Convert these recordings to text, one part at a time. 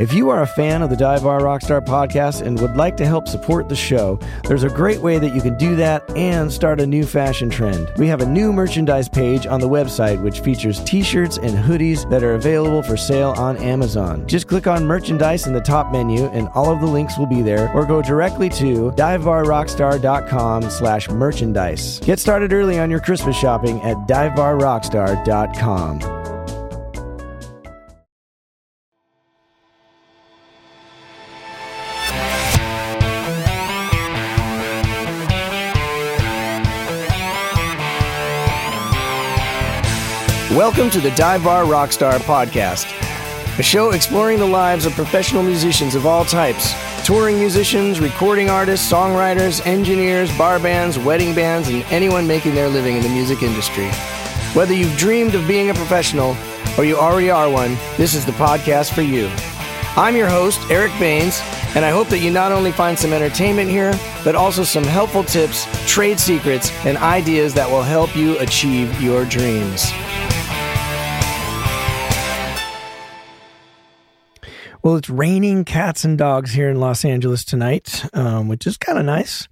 If you are a fan of the Dive Bar Rockstar podcast and would like to help support the show, there's a great way that you can do that and start a new fashion trend. We have a new merchandise page on the website which features t shirts and hoodies that are available for sale on Amazon. Just click on merchandise in the top menu and all of the links will be there, or go directly to divebarrockstar.com slash merchandise. Get started early on your Christmas shopping at divebarrockstar.com. Welcome to the Dive Bar Rockstar Podcast, a show exploring the lives of professional musicians of all types touring musicians, recording artists, songwriters, engineers, bar bands, wedding bands, and anyone making their living in the music industry. Whether you've dreamed of being a professional or you already are one, this is the podcast for you. I'm your host, Eric Baines, and I hope that you not only find some entertainment here, but also some helpful tips, trade secrets, and ideas that will help you achieve your dreams. Well, it's raining cats and dogs here in Los Angeles tonight, um, which is kind of nice.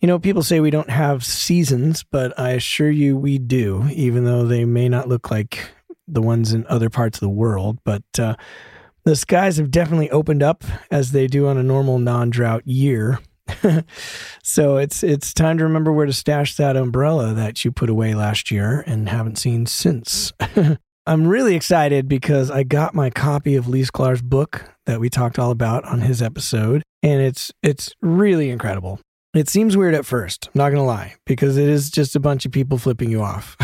You know, people say we don't have seasons, but I assure you we do, even though they may not look like the ones in other parts of the world. But uh, the skies have definitely opened up as they do on a normal non-drought year. so it's it's time to remember where to stash that umbrella that you put away last year and haven't seen since. I'm really excited because I got my copy of Lee Sklar's book that we talked all about on his episode, and it's it's really incredible. It seems weird at first, I'm not gonna lie, because it is just a bunch of people flipping you off.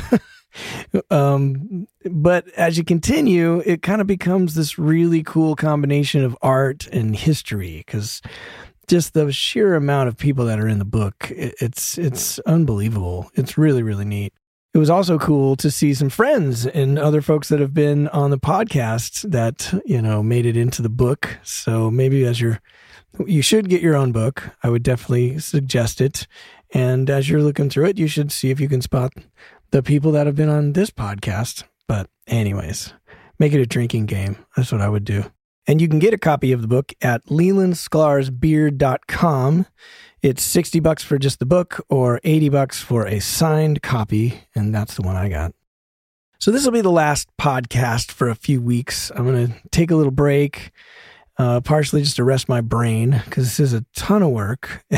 um, but as you continue, it kind of becomes this really cool combination of art and history because just the sheer amount of people that are in the book, it, it's it's unbelievable. It's really really neat it was also cool to see some friends and other folks that have been on the podcast that you know made it into the book. So maybe as you're you should get your own book. I would definitely suggest it. And as you're looking through it you should see if you can spot the people that have been on this podcast. But anyways make it a drinking game. That's what i would do. And you can get a copy of the book at lelandsklarsbeard.com it's 60 bucks for just the book or 80 bucks for a signed copy. And that's the one I got. So this will be the last podcast for a few weeks. I'm going to take a little break, uh, partially just to rest my brain because this is a ton of work.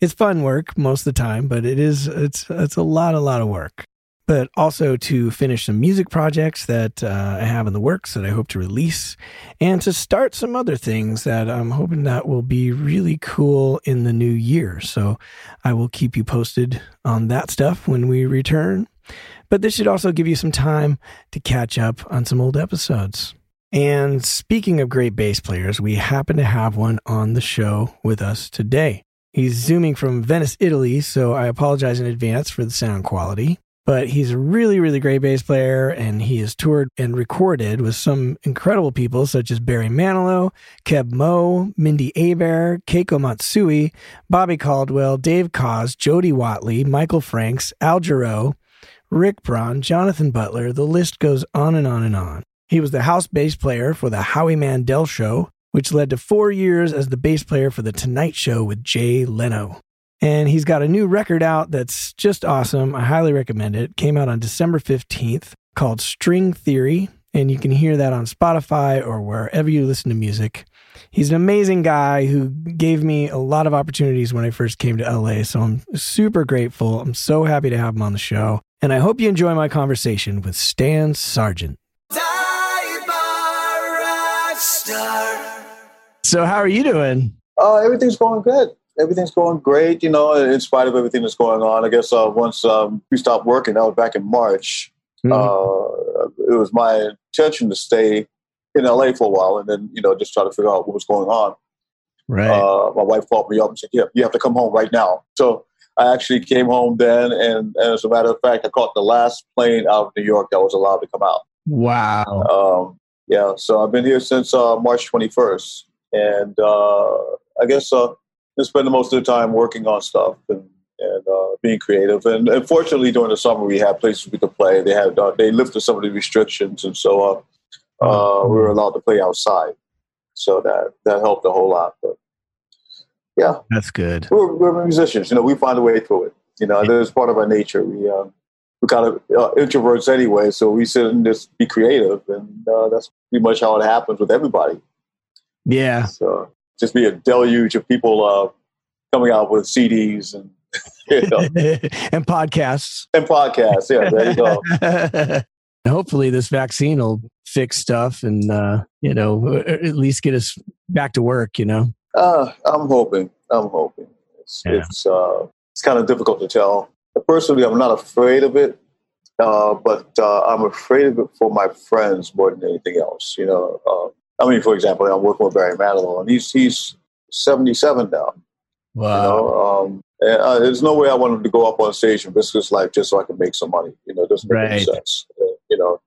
it's fun work most of the time, but it is, it's, it's a lot, a lot of work but also to finish some music projects that uh, I have in the works that I hope to release, and to start some other things that I'm hoping that will be really cool in the new year. So I will keep you posted on that stuff when we return. But this should also give you some time to catch up on some old episodes. And speaking of great bass players, we happen to have one on the show with us today. He's zooming from Venice, Italy, so I apologize in advance for the sound quality but he's a really, really great bass player, and he has toured and recorded with some incredible people such as Barry Manilow, Keb Mo, Mindy Abair, Keiko Matsui, Bobby Caldwell, Dave Koz, Jody Watley, Michael Franks, Al Jarreau, Rick Braun, Jonathan Butler. The list goes on and on and on. He was the house bass player for the Howie Mandel Show, which led to four years as the bass player for The Tonight Show with Jay Leno. And he's got a new record out that's just awesome. I highly recommend it. Came out on December 15th called String Theory. And you can hear that on Spotify or wherever you listen to music. He's an amazing guy who gave me a lot of opportunities when I first came to LA. So I'm super grateful. I'm so happy to have him on the show. And I hope you enjoy my conversation with Stan Sargeant. So, how are you doing? Oh, everything's going good everything's going great, you know, in spite of everything that's going on. I guess uh, once um, we stopped working, that was back in March, mm-hmm. uh, it was my intention to stay in LA for a while and then, you know, just try to figure out what was going on. Right. Uh, my wife called me up and said, yeah, you have to come home right now. So I actually came home then. And, and as a matter of fact, I caught the last plane out of New York that was allowed to come out. Wow. Um, yeah. So I've been here since uh, March 21st. And uh, I guess uh, and spend the most of the time working on stuff and, and uh, being creative. And, unfortunately, during the summer, we had places we could play. They had uh, they lifted some of the restrictions, and so uh, uh, we were allowed to play outside. So that that helped a whole lot. But yeah, that's good. We're, we're musicians, you know. We find a way through it. You know, that's part of our nature. We um, we kind of uh, introverts anyway, so we sit and just be creative, and uh, that's pretty much how it happens with everybody. Yeah. So just be a deluge of people uh, coming out with CDs and you know. and podcasts and podcasts. Yeah, there you go. Hopefully, this vaccine will fix stuff and uh, you know at least get us back to work. You know. Uh, I'm hoping. I'm hoping. It's yeah. it's, uh, it's kind of difficult to tell. Personally, I'm not afraid of it, uh, but uh, I'm afraid of it for my friends more than anything else. You know, uh, I mean, for example, I'm working with Barry Manilow, and he's he's 77 now. Wow. You know, um, and uh, there's no way I want him to go up on stage and risk his life just so I can make some money. You know, it doesn't make right. any sense. Uh, you know,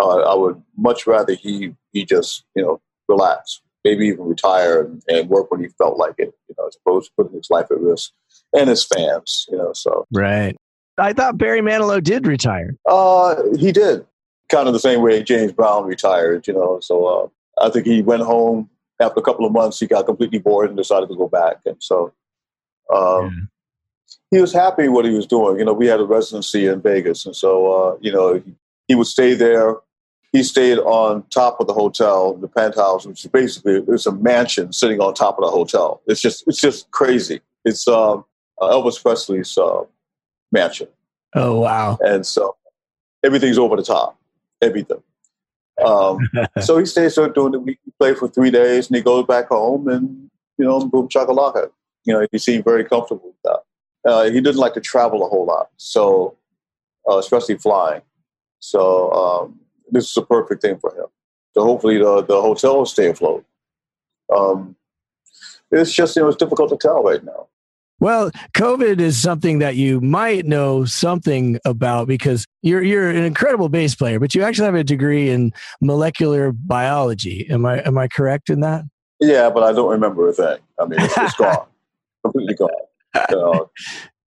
uh, I would much rather he he just you know relax, maybe even retire and, and, work when he felt like it. You know, as opposed to putting his life at risk and his fans. You know, so right. I thought Barry Manilow did retire. Uh, he did, kind of the same way James Brown retired. You know, so uh, I think he went home after a couple of months. He got completely bored and decided to go back, and so. Um, yeah he was happy what he was doing. You know, we had a residency in Vegas, and so uh, you know he, he, would stay there. He stayed on top of the hotel, the penthouse, which is basically it's a mansion sitting on top of the hotel. It's just it's just crazy. It's um, uh, Elvis Presley's uh, mansion. Oh wow! And so everything's over the top, everything. Um, so he stays there doing week. He plays for three days, and he goes back home, and you know, boom chakalaka. You know, he seemed very comfortable with that. Uh, he didn't like to travel a whole lot, so uh, especially flying. So um, this is a perfect thing for him. So hopefully the the hotel will stay afloat. Um, it's just you know it's difficult to tell right now. Well, COVID is something that you might know something about because you're you're an incredible bass player, but you actually have a degree in molecular biology. Am I am I correct in that? Yeah, but I don't remember a thing. I mean, it's, it's gone, completely gone.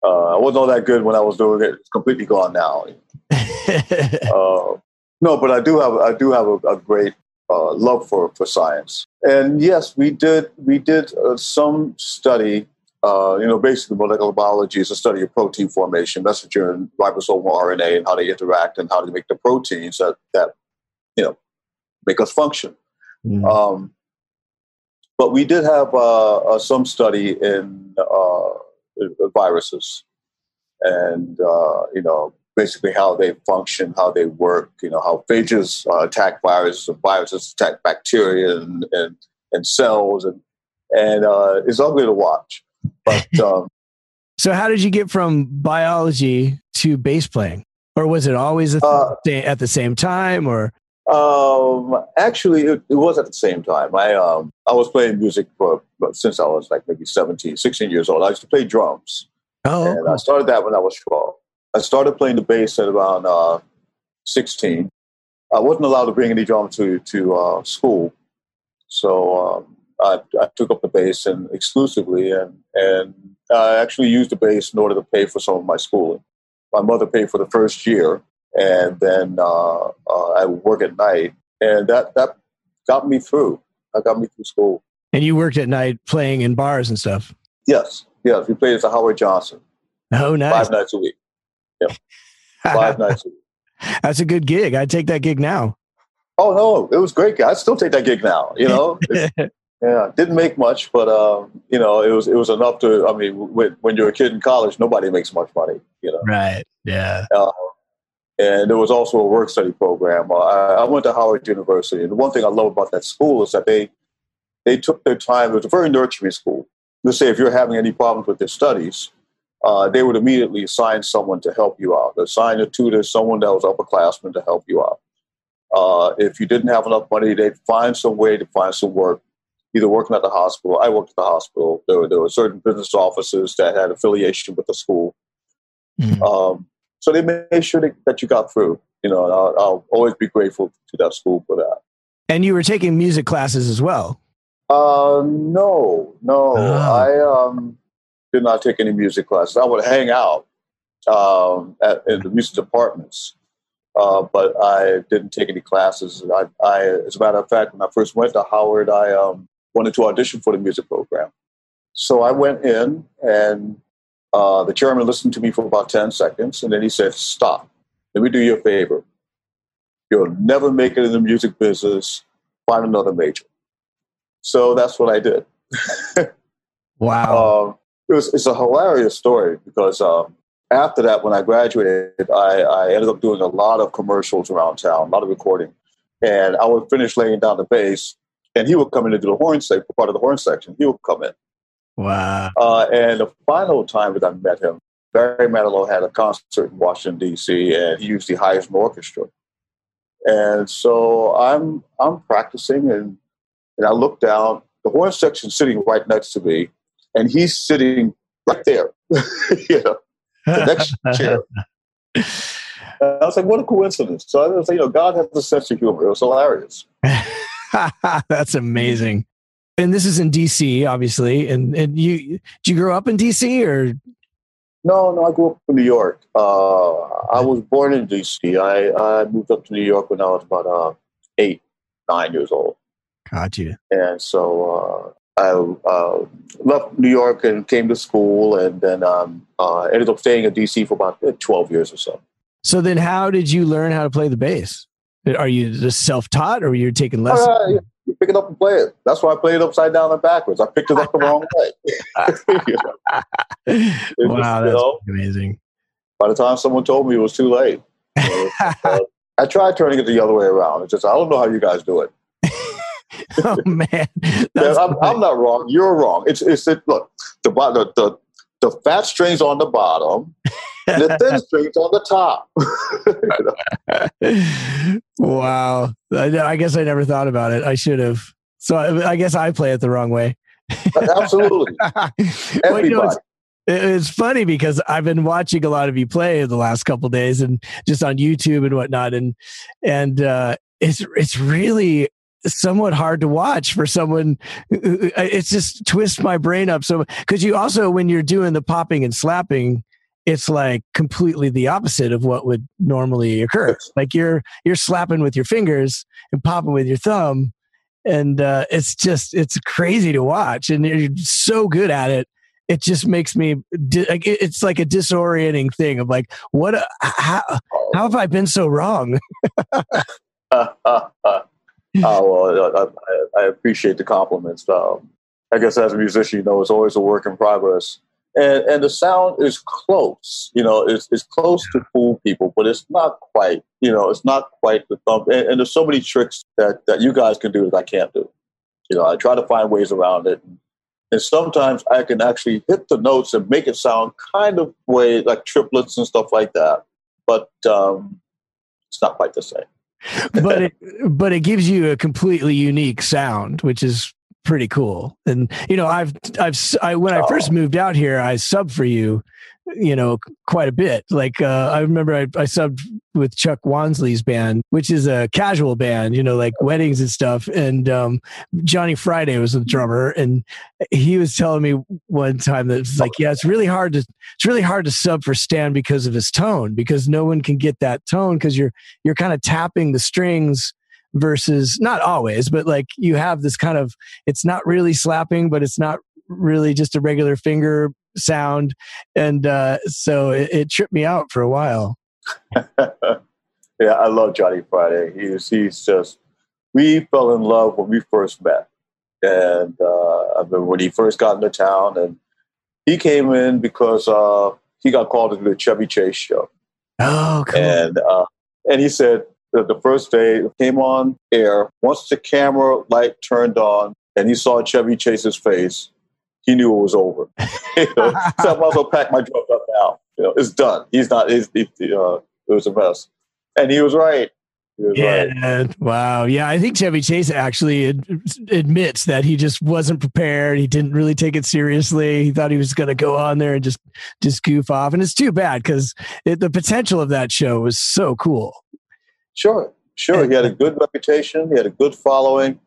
uh, I wasn't all that good when I was doing it. It's completely gone now. uh, no, but I do have I do have a, a great uh, love for, for science. And yes, we did we did uh, some study. Uh, you know, basically, molecular biology is a study of protein formation, messenger and ribosomal RNA, and how they interact and how they make the proteins that that you know make us function. Mm. Um, but we did have uh, uh, some study in uh, viruses, and you know basically how they function, how they work, you know, how phages uh, attack viruses and viruses attack bacteria and, and, and cells. And, and uh, it's ugly to watch. But um, so, how did you get from biology to bass playing? Or was it always uh, at the same time? Or um, actually, it, it, was at the same time. I um, I was playing music for since I was like maybe 17, 16 years old. I used to play drums. Oh, and I started that when I was 12. I started playing the bass at around uh, 16. I wasn't allowed to bring any drum to to uh, school, so um, I, I, took up the bass and exclusively, and and I actually used the bass in order to pay for some of my schooling. My mother paid for the first year, and then uh, uh I would work at night, and that that got me through. That got me through school. And you worked at night playing in bars and stuff. Yes, yes. We played at the Howard Johnson. Oh, nice. Five nights a week. Yep. Five nights a week. That's a good gig. I'd take that gig now. Oh no, it was great. I'd still take that gig now. You know, yeah, didn't make much, but um, you know, it was it was enough to. I mean, when, when you're a kid in college, nobody makes much money. You know, right? Yeah. Uh, and there was also a work study program. Uh, I, I, went to Howard University, and the one thing I love about that school is that they they took their time. It was a very nurturing school. Let's say if you're having any problems with your studies, uh, they would immediately assign someone to help you out, assign a tutor, someone that was upperclassman to help you out. Uh, if you didn't have enough money, they'd find some way to find some work, either working at the hospital. I worked at the hospital. There were, there were certain business offices that had affiliation with the school. Mm-hmm. Um, so they made sure that, that you got through. You know, I'll, I'll, always be grateful to that school for that. And you were taking music classes as well. Uh, no, no. Oh. I um, did not take any music classes. I would hang out um, at, in the music departments. uh, but I didn't take any classes. I, I, as a matter of fact, when I first went to Howard, I um, wanted to audition for the music program. So I went in, and uh, the chairman listened to me for about 10 seconds, and then he said, Stop. Let me do you a favor. You'll never make it in the music business. Find another major. So that's what I did. wow. Um, it was, it's a hilarious story because um, after that, when I graduated, I, I ended up doing a lot of commercials around town, a lot of recording. And I would finish laying down the bass, and he would come in to do the horn section, part of the horn section. He would come in. Wow. Uh, and the final time that I met him, Barry Manilow had a concert in Washington, D.C., and he used the an orchestra. And so I'm I'm practicing, and, and I look down. The horn section sitting right next to me, and he's sitting right there, you know, the next chair. And I was like, what a coincidence. So I was like, you know, God has a sense of humor. It was hilarious. That's amazing. And this is in DC, obviously. And and you did you grow up in DC or no, no, I grew up in New York. Uh, I was born in D.C. I, I moved up to New York when I was about uh, eight, nine years old. Got you. And so uh, I uh, left New York and came to school, and then um, uh, ended up staying in D.C. for about uh, twelve years or so. So then, how did you learn how to play the bass? Are you just self-taught, or were you taking lessons? Uh, you pick it up and play it. That's why I played it upside down and backwards. I picked it up the wrong way. wow, that's know, amazing. By the time someone told me it was too late, you know, uh, I tried turning it the other way around. It's just I don't know how you guys do it. oh man, I'm, I'm, not wrong. You're wrong. It's it's it, look the, the the the fat strings on the bottom, the thin strings on the top. wow, I, I, guess I never thought about it. I should have. So I, I guess I play it the wrong way. Absolutely. well, you know, it's, it's, funny because I've been watching a lot of you play the last couple days and just on YouTube and whatnot, and and uh, it's it's really somewhat hard to watch for someone it's just twists my brain up so because you also when you're doing the popping and slapping it's like completely the opposite of what would normally occur. Like you're you're slapping with your fingers and popping with your thumb and uh, it's just it's crazy to watch and you're so good at it. It just makes me it's like a disorienting thing of like what how, how have i been so wrong? Oh well I, I, appreciate the compliments um, i guess as a musician you know it's always a work in progress and and the sound is close. You know, it's it's close to fool people, but it's not quite. You know, it's not quite the thump. And, and, there's so many tricks that that you guys can do that I can't do. You know, I try to find ways around it, and, and sometimes I can actually hit the notes and make it sound kind of way like triplets and stuff like that. But um, it's not quite the same. but it, but it gives you a completely unique sound, which is pretty cool. And you know, I've I've I, when I first oh. moved out here, I subbed for you, you know, quite a bit. Like uh, I remember I, I subbed with Chuck Wansley's band, which is a casual band, you know, like weddings and stuff. And um, Johnny Friday was the drummer, and he was telling me one time that it's like, yeah, it's really hard to it's really hard to sub for Stan because of his tone, because no one can get that tone because you're you're kind of tapping the strings versus not always, but like you have this kind of, it's not really slapping, but it's not really just a regular finger sound. And uh, so it, it tripped me out for a while. yeah, I love Johnny Friday. He's, he's just, we fell in love when we first met. And uh, I remember when he first got into town, and he came in because uh, he got called to the Chevy Chase show. Oh, cool. And uh, and he said, the first day came on air. Once the camera light turned on and he saw Chevy Chase's face, he knew it was over. you know, so I might as well pack my drums up now. You know, it's done. He's not. He's, he, uh, it was a mess, and he was right. He was yeah. Right. Wow. Yeah. I think Chevy Chase actually ad- admits that he just wasn't prepared. He didn't really take it seriously. He thought he was going to go on there and just just goof off, and it's too bad because the potential of that show was so cool. Sure, sure. He had a good reputation. He had a good following.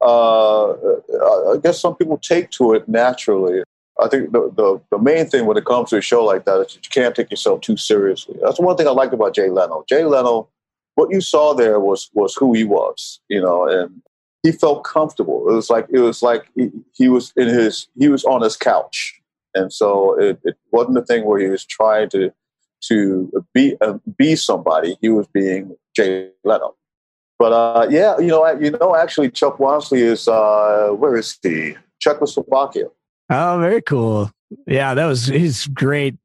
Uh, I guess some people take to it naturally. I think the, the, the, main thing when it comes to a show like that is that you can't take yourself too seriously. That's one thing I liked about Jay Leno. Jay Leno what you saw there was was who he was, you know, and he felt comfortable. It was like it was like he, he was in his he was on his couch, and so it, it wasn't a thing where he was trying to to be uh, be somebody. He was being Jay Leno. But uh, yeah, you know, you know, actually, Chuck Wamsley is uh, where is he? Czechoslovakia. Oh, very cool. Yeah, that was he's great,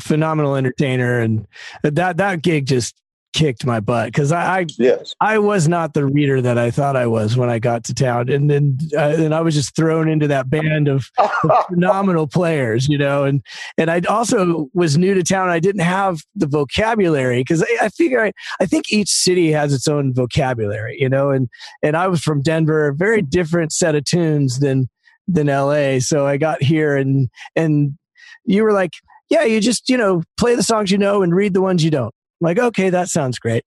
phenomenal entertainer, and that that gig just kicked my butt because I, I, yes I was not the reader that I thought I was when I got to town, and then uh, and I was just thrown into that band of, of phenomenal players, you know, and and I also was new to town. I didn't have the vocabulary because I, I figure I, I think each city has its own vocabulary, you know, and and I was from Denver, a very different set of tunes than than L.A. So I got here and and you were like, yeah, you just you know play the songs you know and read the ones you don't like, okay, that sounds great.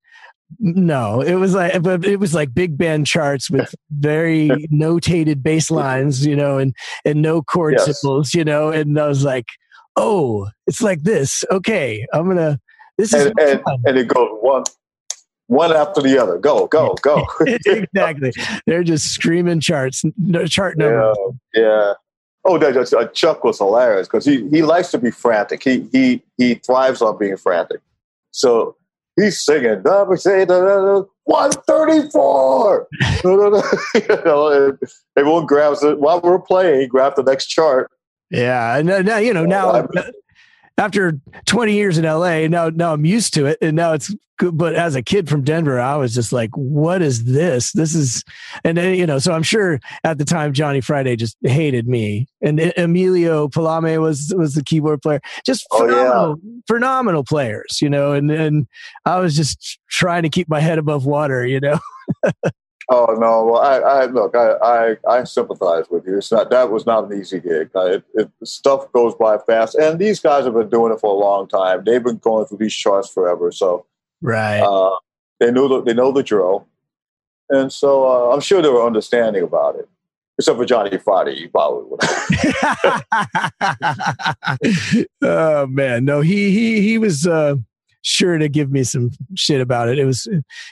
No, it was like, but it was like big band charts with very notated bass lines, you know, and and no chord yes. symbols, you know. And I was like, oh, it's like this. Okay, I'm gonna. This is and, and, and it goes one one after the other. Go, go, go. exactly. They're just screaming charts, chart numbers. Yeah. yeah. Oh, that, Chuck was hilarious because he, he likes to be frantic. He he he thrives on being frantic. So he's singing, 134. you know, everyone grabs it while we're playing, grab the next chart. Yeah. And now, you know, now after 20 years in LA, now now I'm used to it, and now it's good. But as a kid from Denver, I was just like, "What is this? This is," and then, you know, so I'm sure at the time Johnny Friday just hated me, and Emilio Palame was was the keyboard player, just phenomenal, oh, yeah. phenomenal players, you know, and and I was just trying to keep my head above water, you know. Oh no! Well, I, I look, I, I, I, sympathize with you. It's not that was not an easy gig. It, it, stuff goes by fast, and these guys have been doing it for a long time. They've been going through these charts forever, so right. Uh, they know the, they know the drill, and so uh, I'm sure they were understanding about it. Except for Johnny Friday, you probably would. oh man, no, he he he was. Uh sure to give me some shit about it. It was,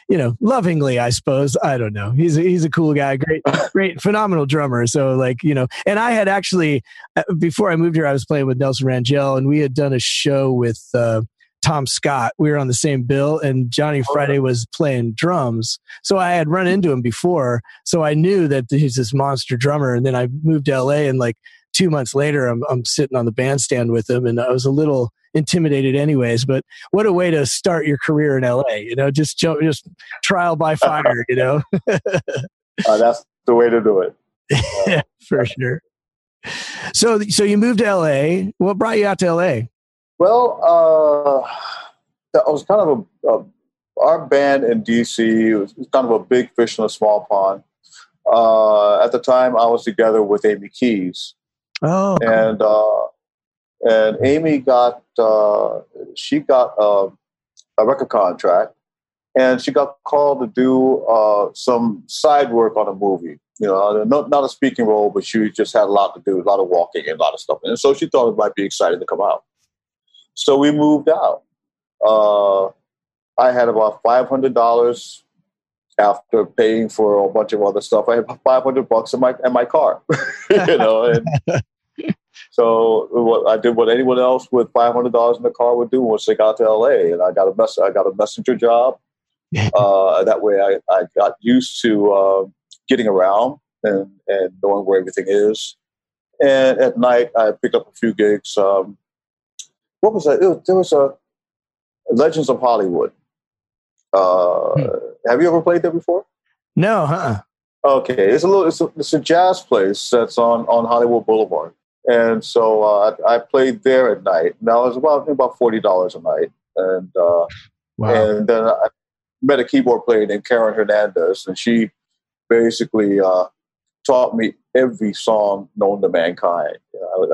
you know, lovingly, I suppose. I don't know. He's a, he's a cool guy, great, great, phenomenal drummer. So like, you know, and I had actually uh, before I moved here, I was playing with Nelson Rangell, and we had done a show with uh, Tom Scott. We were on the same bill, and Johnny Friday was playing drums. So I had run into him before, so I knew that he's this monster drummer. And then I moved to LA, and like two months later, I'm, I'm sitting on the bandstand with him, and I was a little intimidated anyways. But what a way to start your career in LA, you know, just just trial by fire, you know. uh, that's the way to do it. yeah, for sure. So, so you moved to LA. What brought you out to LA? Well, uh, I was kind of a, a our band in DC was, was kind of a big fish in a small pond. Uh, at the time, I was together with Amy Keys. Oh, and uh, and Amy got uh, she got uh, a record contract, and she got called to do uh, some side work on a movie. You know, not not a speaking role, but she just had a lot to do, a lot of walking and a lot of stuff. And so she thought it might be exciting to come out. So we moved out. Uh, I had about five hundred dollars after paying for a bunch of other stuff. I had five hundred bucks in my in my car, you know, and so what I did what anyone else with five hundred dollars in the car would do once they got to LA, and I got a mess. I got a messenger job. uh, that way, I, I got used to uh, getting around and and knowing where everything is. And at night, I picked up a few gigs. Um, what was that? Was, there was a Legends of Hollywood. Uh, hmm. Have you ever played there before? No, huh? Okay, it's a little. It's a, it's a jazz place that's on on Hollywood Boulevard. And so uh, I played there at night. Now it was about about forty dollars a night, and uh, wow. and then I met a keyboard player named Karen Hernandez, and she basically uh, taught me every song known to mankind.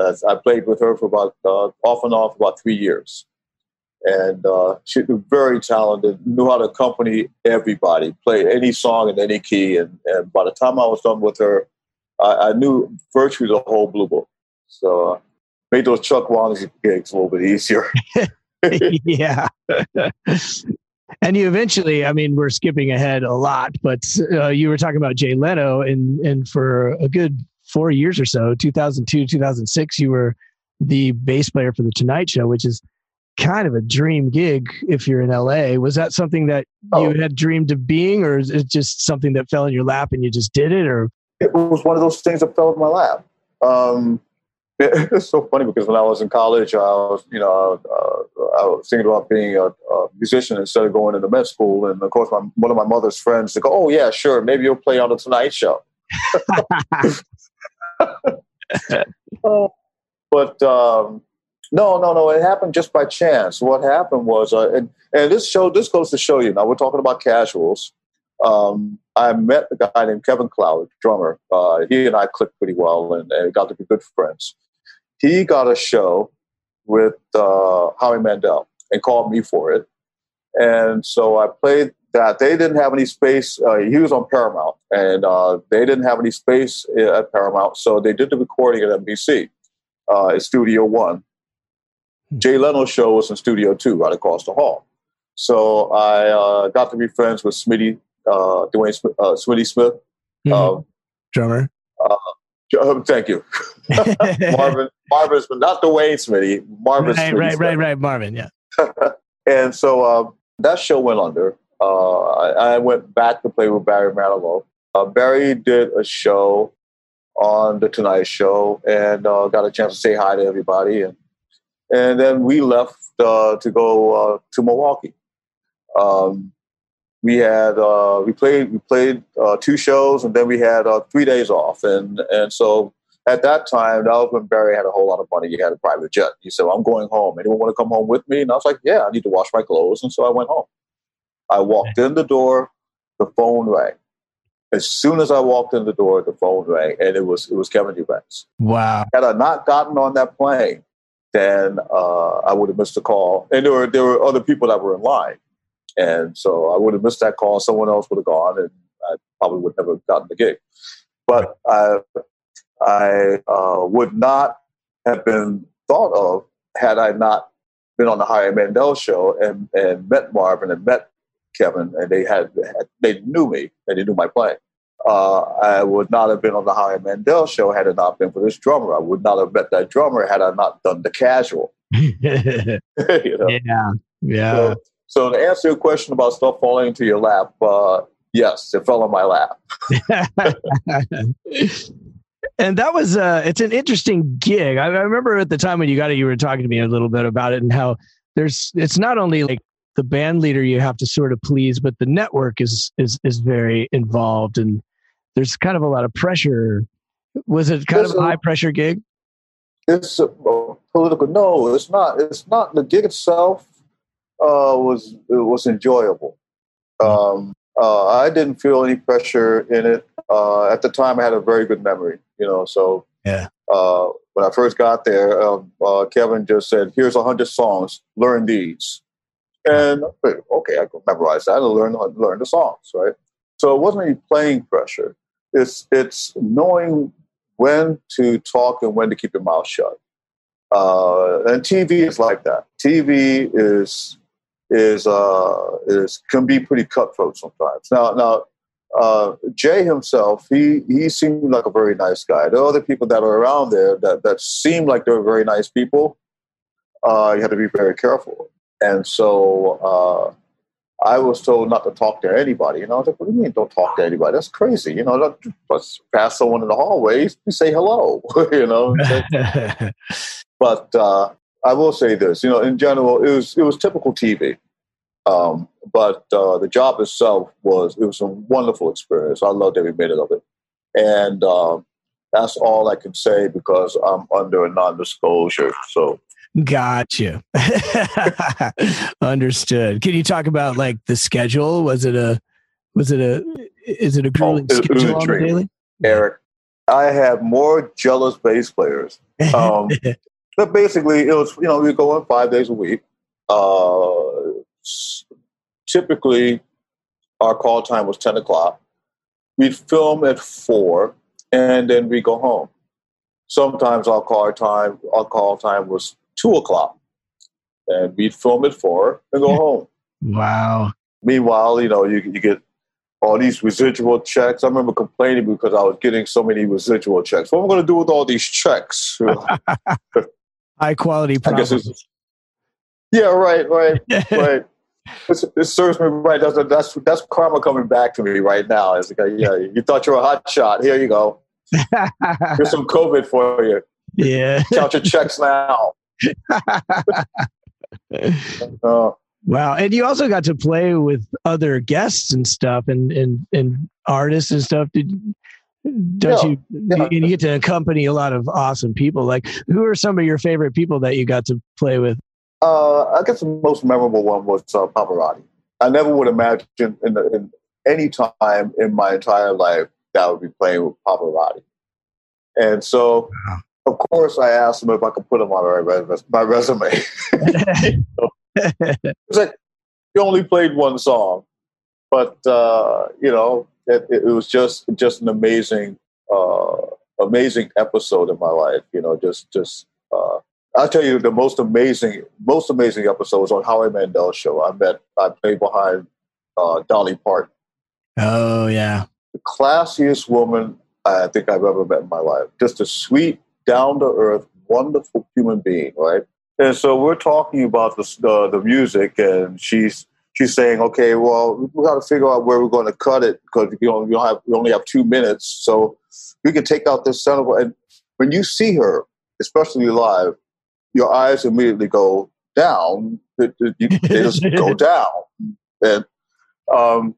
I, I played with her for about uh, off and off about three years, and uh, she was very talented. Knew how to accompany everybody, play any song in any key, and, and by the time I was done with her, I, I knew virtually the whole blue book. So uh, made those Chuck Wamsley gigs a little bit easier. yeah. and you eventually, I mean, we're skipping ahead a lot, but uh, you were talking about Jay Leno, and and for a good four years or so, 2002, 2006, you were the bass player for the Tonight Show, which is kind of a dream gig if you're in LA. Was that something that oh. you had dreamed of being, or is it just something that fell in your lap and you just did it? Or it was one of those things that fell in my lap. Um, it's so funny because when I was in college, I was, you know, uh, I was thinking about being a, a, musician instead of going into med school. And of course, my, one of my mother's friends, they go, "Oh yeah, sure, maybe you'll play on the Tonight Show." but um, no, no, no. It happened just by chance. What happened was, uh, and, and this show, this goes to show you. Now we're talking about casuals. Um, I met a guy named Kevin Cloud, drummer. Uh, he and I clicked pretty well and, and, got to be good friends. He got a show with uh, Howie Mandel and called me for it. And so I played that. They didn't have any space. Uh, he was on Paramount, and uh, they didn't have any space at Paramount. So they did the recording at NBC, uh, at Studio One. Hmm. Jay Leno's show was in Studio Two, right across the hall. So I uh, got to be friends with Smitty uh, Dwayne Smith, uh, Smitty Smith, mm-hmm. Um, drummer. Uh, um, thank you, Marvin. Marvin's, but not Dwayne Smitty. Marvin. Right, Smitty right, right, right. Marvin. Yeah. and so uh, that show went under. Uh, I, I, went back to play with Barry Manilow. Uh, Barry did a show on the Tonight Show and uh, got a chance to say hi to everybody, and and then we left uh, to go uh, to Milwaukee. Um, we had uh, we played we played uh, two shows and then we had uh, three days off and and so at that time that was Barry had a whole lot of money. He had a private jet. He said, well, "I'm going home. Anyone want to come home with me?" And I was like, "Yeah, I need to wash my clothes." And so I went home. I walked in the door. The phone rang. As soon as I walked in the door, the phone rang, and it was it was Kevin Eubanks. Wow! Had I not gotten on that plane, then uh, I would have missed the call. And there were there were other people that were in line. And so I would have missed that call. Someone else would have gone, and I probably would never have gotten the gig. But I, I uh, would not have been thought of had I not been on the Howie Mandel show and, and met Marvin and met Kevin, and they had, had they knew me and they knew my playing. Uh, I would not have been on the Howie Mandel show had it not been for this drummer. I would not have met that drummer had I not done the casual. you know? Yeah, yeah. So, so to answer your question about stuff falling into your lap, uh, yes, it fell on my lap. and that was uh, it's an interesting gig. I, I, remember at the time when you got it, you were talking to me a little bit about it and how there's it's not only like the band leader you have to sort of please, but the network is is is very involved and there's kind of a lot of pressure. Was it kind it's of a high pressure gig? It's a, uh, political. No, it's not. It's not the gig itself uh, was was enjoyable. Um, uh, I didn't feel any pressure in it. Uh, at the time, I had a very good memory, you know. So yeah. Uh, when I first got there, um, uh, Kevin just said, "Here's a hundred songs. Learn these." And okay, I can memorize that and learn learn the songs, right? So it wasn't any playing pressure. It's it's knowing when to talk and when to keep your mouth shut. Uh, and TV is like that. TV is is uh, is can be pretty cutthroat sometimes. Now, now uh, Jay himself, he he seemed like a very nice guy. There are other people that are around there that that seem like they're very nice people. Uh, you have to be very careful. And so uh, I was told not to talk to anybody. You know, I was like, "What do you mean, don't talk to anybody? That's crazy." You know, let's pass someone in the hallway, you say hello. you know, but uh, I will say this, you know, in general, it was it was typical TV, um, but uh, the job itself was it was a wonderful experience. I loved every minute of it, and uh, that's all I can say because I'm under a non-disclosure. So, gotcha. Understood. Can you talk about like the schedule? Was it a was it a is it a grueling oh, it, schedule it on the daily? Eric, I have more jealous bass players. Um, but basically, it was you know we go in five days a week. Uh, typically, our call time was ten o'clock. We'd film at four, and then we go home. Sometimes our call time our call time was two o'clock, and we'd film at four and go home. Wow! Meanwhile, you know, you you get all these residual checks. I remember complaining because I was getting so many residual checks. What am I going to do with all these checks? High quality problems. Yeah, right, right, right. This, this, serves me right. That's, that's that's karma coming back to me right now. It's like, yeah, you thought you were a hot shot. Here you go. Here's some COVID for you. Yeah. Count your checks now. uh, wow. And you also got to play with other guests and stuff and, and, and artists and stuff. Did, don't yeah, you yeah. you get to accompany a lot of awesome people. Like who are some of your favorite people that you got to play with? Uh, i guess the most memorable one was uh, pavarotti. I never would imagine in, the, in any time in my entire life that I would be playing with pavarotti. And so of course i asked him if i could put him on my, my resume. It's like he only played one song but uh, you know it, it, was just just an amazing uh, amazing episode in my life. You know, just just uh, I'll tell you the most amazing most amazing episode was on Howie Mandel show. I met I played behind uh, Dolly Parton. Oh yeah, the classiest woman I think I've ever met in my life. Just a sweet, down to earth, wonderful human being, right? And so we're talking about the, the the music, and she's she's saying, okay, well, we got to figure out where we're going to cut it because you know we don't have we only have two minutes, so we can take out this center. And when you see her, especially live, your eyes immediately go down. They, they just go down, and um,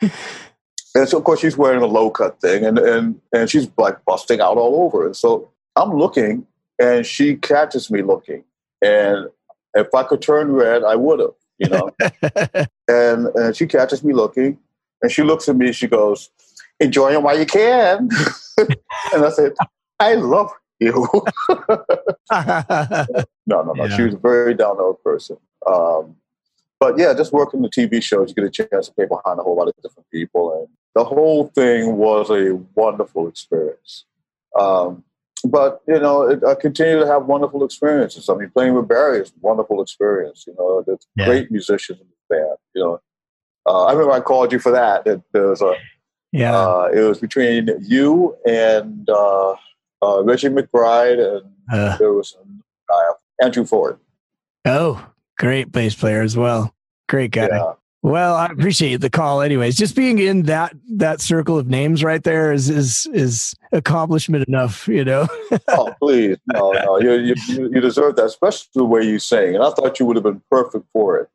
and so of course she's wearing a low cut thing, and and and she's like busting out all over. And so I'm looking, and she catches me looking, and if I could turn red, I would have you know. and, and she catches me looking, and she looks at me. She goes, "Enjoy it while you can." and I said, "I love you." no, no, no. Yeah. She was a very down to earth person. Um, but yeah, just working the TV shows, you get a chance to play behind a whole lot of different people, and the whole thing was a wonderful experience. Um, but you know, it, I continue to have wonderful experiences. I mean, playing with Barry is a wonderful experience. You know, there's yeah. great musicians in the band. You know, uh, I remember I called you for that. It, there was a yeah. Uh, it was between you and uh, uh Reggie McBride, and uh. there was Andrew Ford. Oh, great bass player as well. Great guy. Yeah. Well, I appreciate the call. Anyways, just being in that that circle of names right there is is is accomplishment enough, you know. oh, please, no, no, you, you you deserve that, especially the way you sing. And I thought you would have been perfect for it.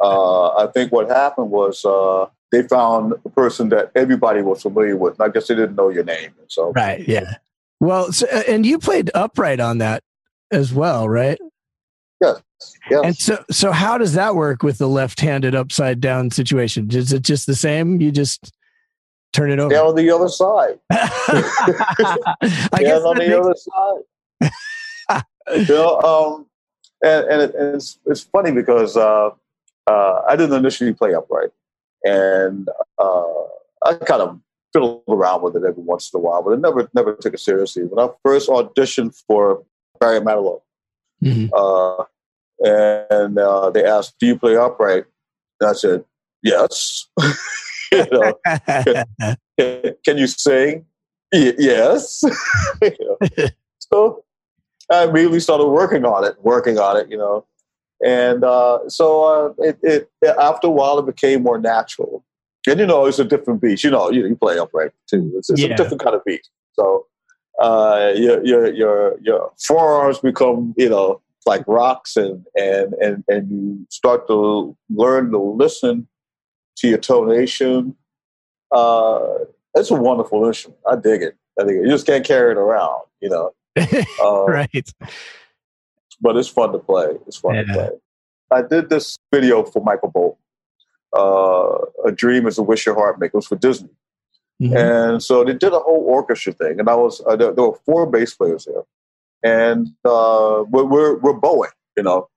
Uh, I think what happened was uh, they found a person that everybody was familiar with. And I guess they didn't know your name, so right, yeah. Well, so, and you played upright on that as well, right? Yes. Yes. And so, so how does that work with the left-handed upside down situation? Is it just the same? You just turn it over. Down on the other side. I guess on the other side. you know, um, and, and, it, and, it's it's funny because uh, uh, I didn't initially play upright, and uh, I kind of fiddled around with it every once in a while, but I never never took it seriously. When I first auditioned for Barry Manilow, Mm-hmm. And uh, they asked, "Do you play upright?" And I said, "Yes." you know, can, can, you sing? Y- yes. so I immediately started working on it, working on it, you know, and uh, so uh, it, it, after a while it became more natural. And you know, it's a different beat. You know, you, you play upright too. It's, it's yeah. a different kind of beat. So uh, your your your your forearms become you know like rocks, and and and and you start to learn to listen to your tonation. Uh, it's a wonderful instrument. I dig it. I dig it. You just can't carry it around, you know. Uh, right. But it's fun to play. It's fun yeah. to play. I did this video for Michael Bolton. Uh, a dream is a wish your heart makes. It was for Disney. Mm-hmm. And so they did a whole orchestra thing, and I was uh, there, there, were four bass players there, and uh, we're, we're, we're bowing, you know,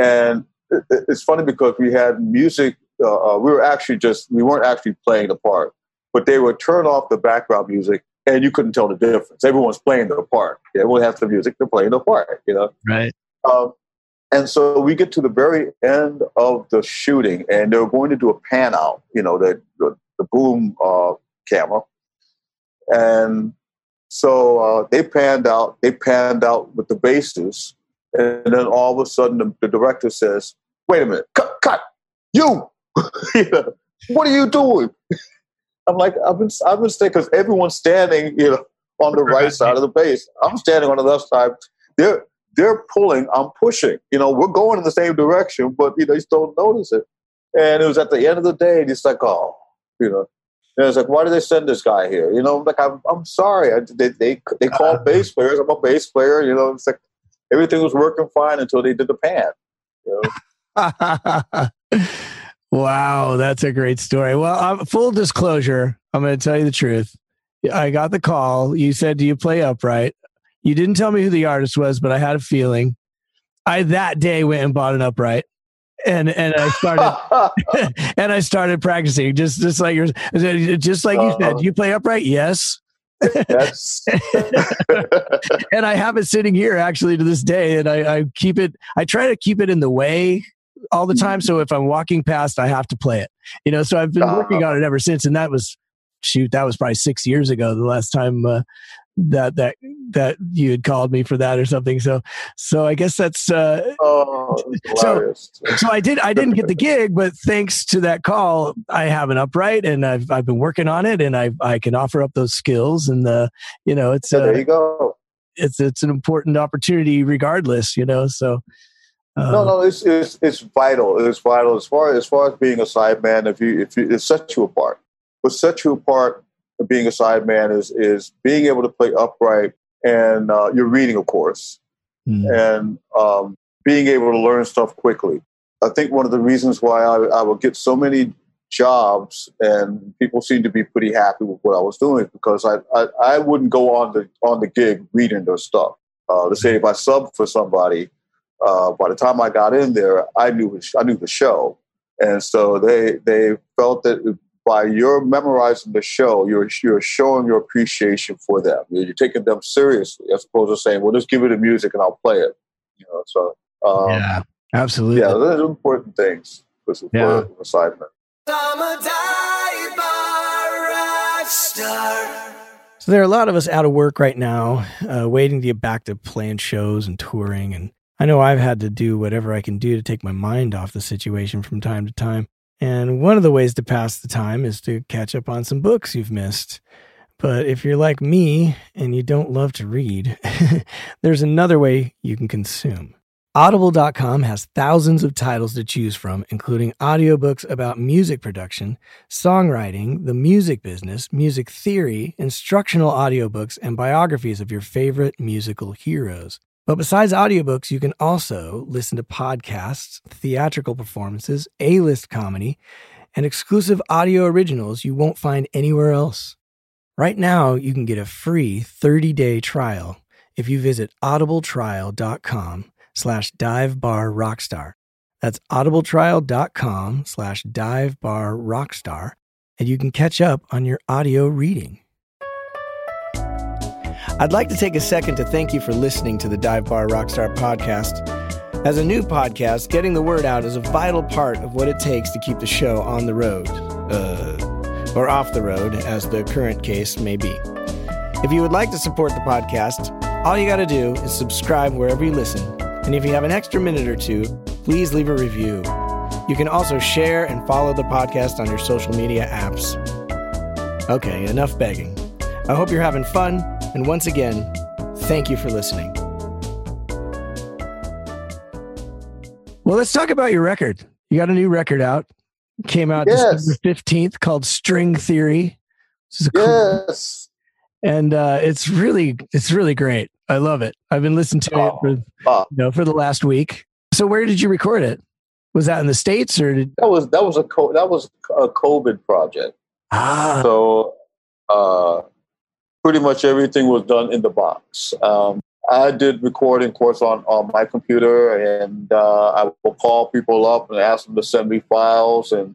and it, it's funny because we had music. Uh, uh, we were actually just we weren't actually playing the part, but they would turn off the background music, and you couldn't tell the difference. Everyone's playing their part. Everyone has the music; they're playing the part, you know. Right. Um, And so we get to the very end of the shooting, and they're going to do a pan out, you know, the the, the boom uh, camera, and so uh, they panned out. They panned out with the bases, and then all of a sudden, the, the director says, "Wait a minute, cut, cut, you, what are you doing?" I'm like, I've been, I've been staying because everyone's standing, you know, on the right side of the base. I'm standing on the left side. They're they're pulling, I'm pushing. You know, we're going in the same direction, but you know, you just don't notice it. And it was at the end of the day, and it's like, oh, you know. And it's like, why did they send this guy here? You know, like I'm, I'm sorry. I, they, they, they called bass players. I'm a bass player. You know, it's like everything was working fine until they did the pan. You know? wow, that's a great story. Well, um, full disclosure, I'm going to tell you the truth. I got the call. You said, "Do you play upright?" You didn't tell me who the artist was, but I had a feeling. I that day went and bought an upright. And and I started and I started practicing just just like yours just like you said. Uh-huh. You play upright, yes. Yes. and I have it sitting here actually to this day, and I, I keep it. I try to keep it in the way all the time. So if I'm walking past, I have to play it. You know, so I've been working uh-huh. on it ever since, and that was shoot, that was probably six years ago. The last time uh, that that that you had called me for that or something. So so I guess that's uh oh, so so I did I didn't get the gig, but thanks to that call, I have an upright and I've I've been working on it and I I can offer up those skills and the you know it's uh, there you go. It's it's an important opportunity regardless, you know. So uh, no, no, it's, it's it's vital. It's vital as far as far as being a sideman. If you if you, it sets you apart. What sets you apart being a sideman is is being able to play upright and uh, you're reading, of course, mm-hmm. and um, being able to learn stuff quickly. I think one of the reasons why I, I would get so many jobs and people seem to be pretty happy with what I was doing because I, I, I wouldn't go on the on the gig reading their stuff. Uh, to say if I sub for somebody, uh, by the time I got in there, I knew I knew the show, and so they they felt that by your memorizing the show, you're you're showing your appreciation for them. You're, taking them seriously, as opposed to saying, "Well, just give me the music and I'll play it." You know, so um, yeah, absolutely. Yeah, those are important things for, yeah. for assignment. So there are a lot of us out of work right now, uh, waiting to get back to playing shows and touring. And I know I've had to do whatever I can do to take my mind off the situation from time to time. And one of the ways to pass the time is to catch up on some books you've missed. But if you're like me and you don't love to read, there's another way you can consume. Audible.com has thousands of titles to choose from, including audiobooks about music production, songwriting, the music business, music theory, instructional audiobooks, and biographies of your favorite musical heroes. But besides audiobooks, you can also listen to podcasts, theatrical performances, A list comedy, and exclusive audio originals you won't find anywhere else. Right now, you can get a free 30-day trial if you visit audibletrial.com slash divebarrockstar. That's audibletrial.com slash divebarrockstar, and you can catch up on your audio reading. I'd like to take a second to thank you for listening to the Dive Bar Rockstar podcast. As a new podcast, getting the word out is a vital part of what it takes to keep the show on the road, uh, or off the road, as the current case may be. If you would like to support the podcast, all you got to do is subscribe wherever you listen. And if you have an extra minute or two, please leave a review. You can also share and follow the podcast on your social media apps. Okay, enough begging. I hope you're having fun and once again, thank you for listening. Well, let's talk about your record. You got a new record out. Came out yes. December 15th called String Theory. yes. Cool, and uh, it's really it's really great. I love it. I've been listening to oh, it for oh. you know for the last week. So where did you record it? Was that in the states or did that was that was a that was a COVID project. Ah. So uh, pretty much everything was done in the box. Um, I did recording of course on, on my computer, and uh, I will call people up and ask them to send me files. And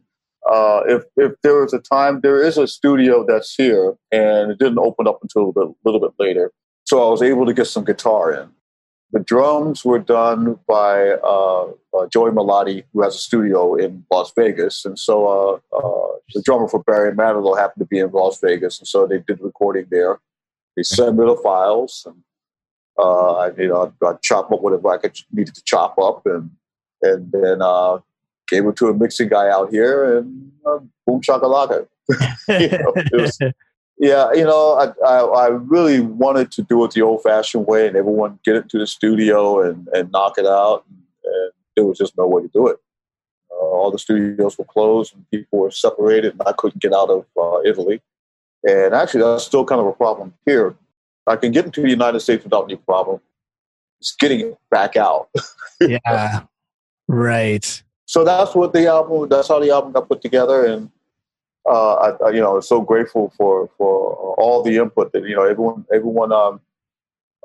uh, if if there is a time, there is a studio that's here, and it didn't open up until a little bit, little bit later. So I was able to get some guitar in. The drums were done by uh, uh, Joey Melotti, who has a studio in Las Vegas, and so uh, uh, the drummer for Barry Manilow happened to be in Las Vegas, and so they did the recording there. They sent me the files, and uh, I you know I chop up whatever I could, needed to chop up, and and then uh, gave it to a mixing guy out here, and boom shakalaka. you know, was, yeah, you know, I, I, I really wanted to do it the old-fashioned way, and everyone get into the studio and, and knock it out. And, and there was just no way to do it. Uh, all the studios were closed, and people were separated, and I couldn't get out of uh, Italy. And actually, that's still kind of a problem here. I can get into the United States without any problem. It's getting it back out. yeah, right. So that's what the album. That's how the album got put together, and uh, I, I, you know, so grateful for for all the input that you know everyone everyone um,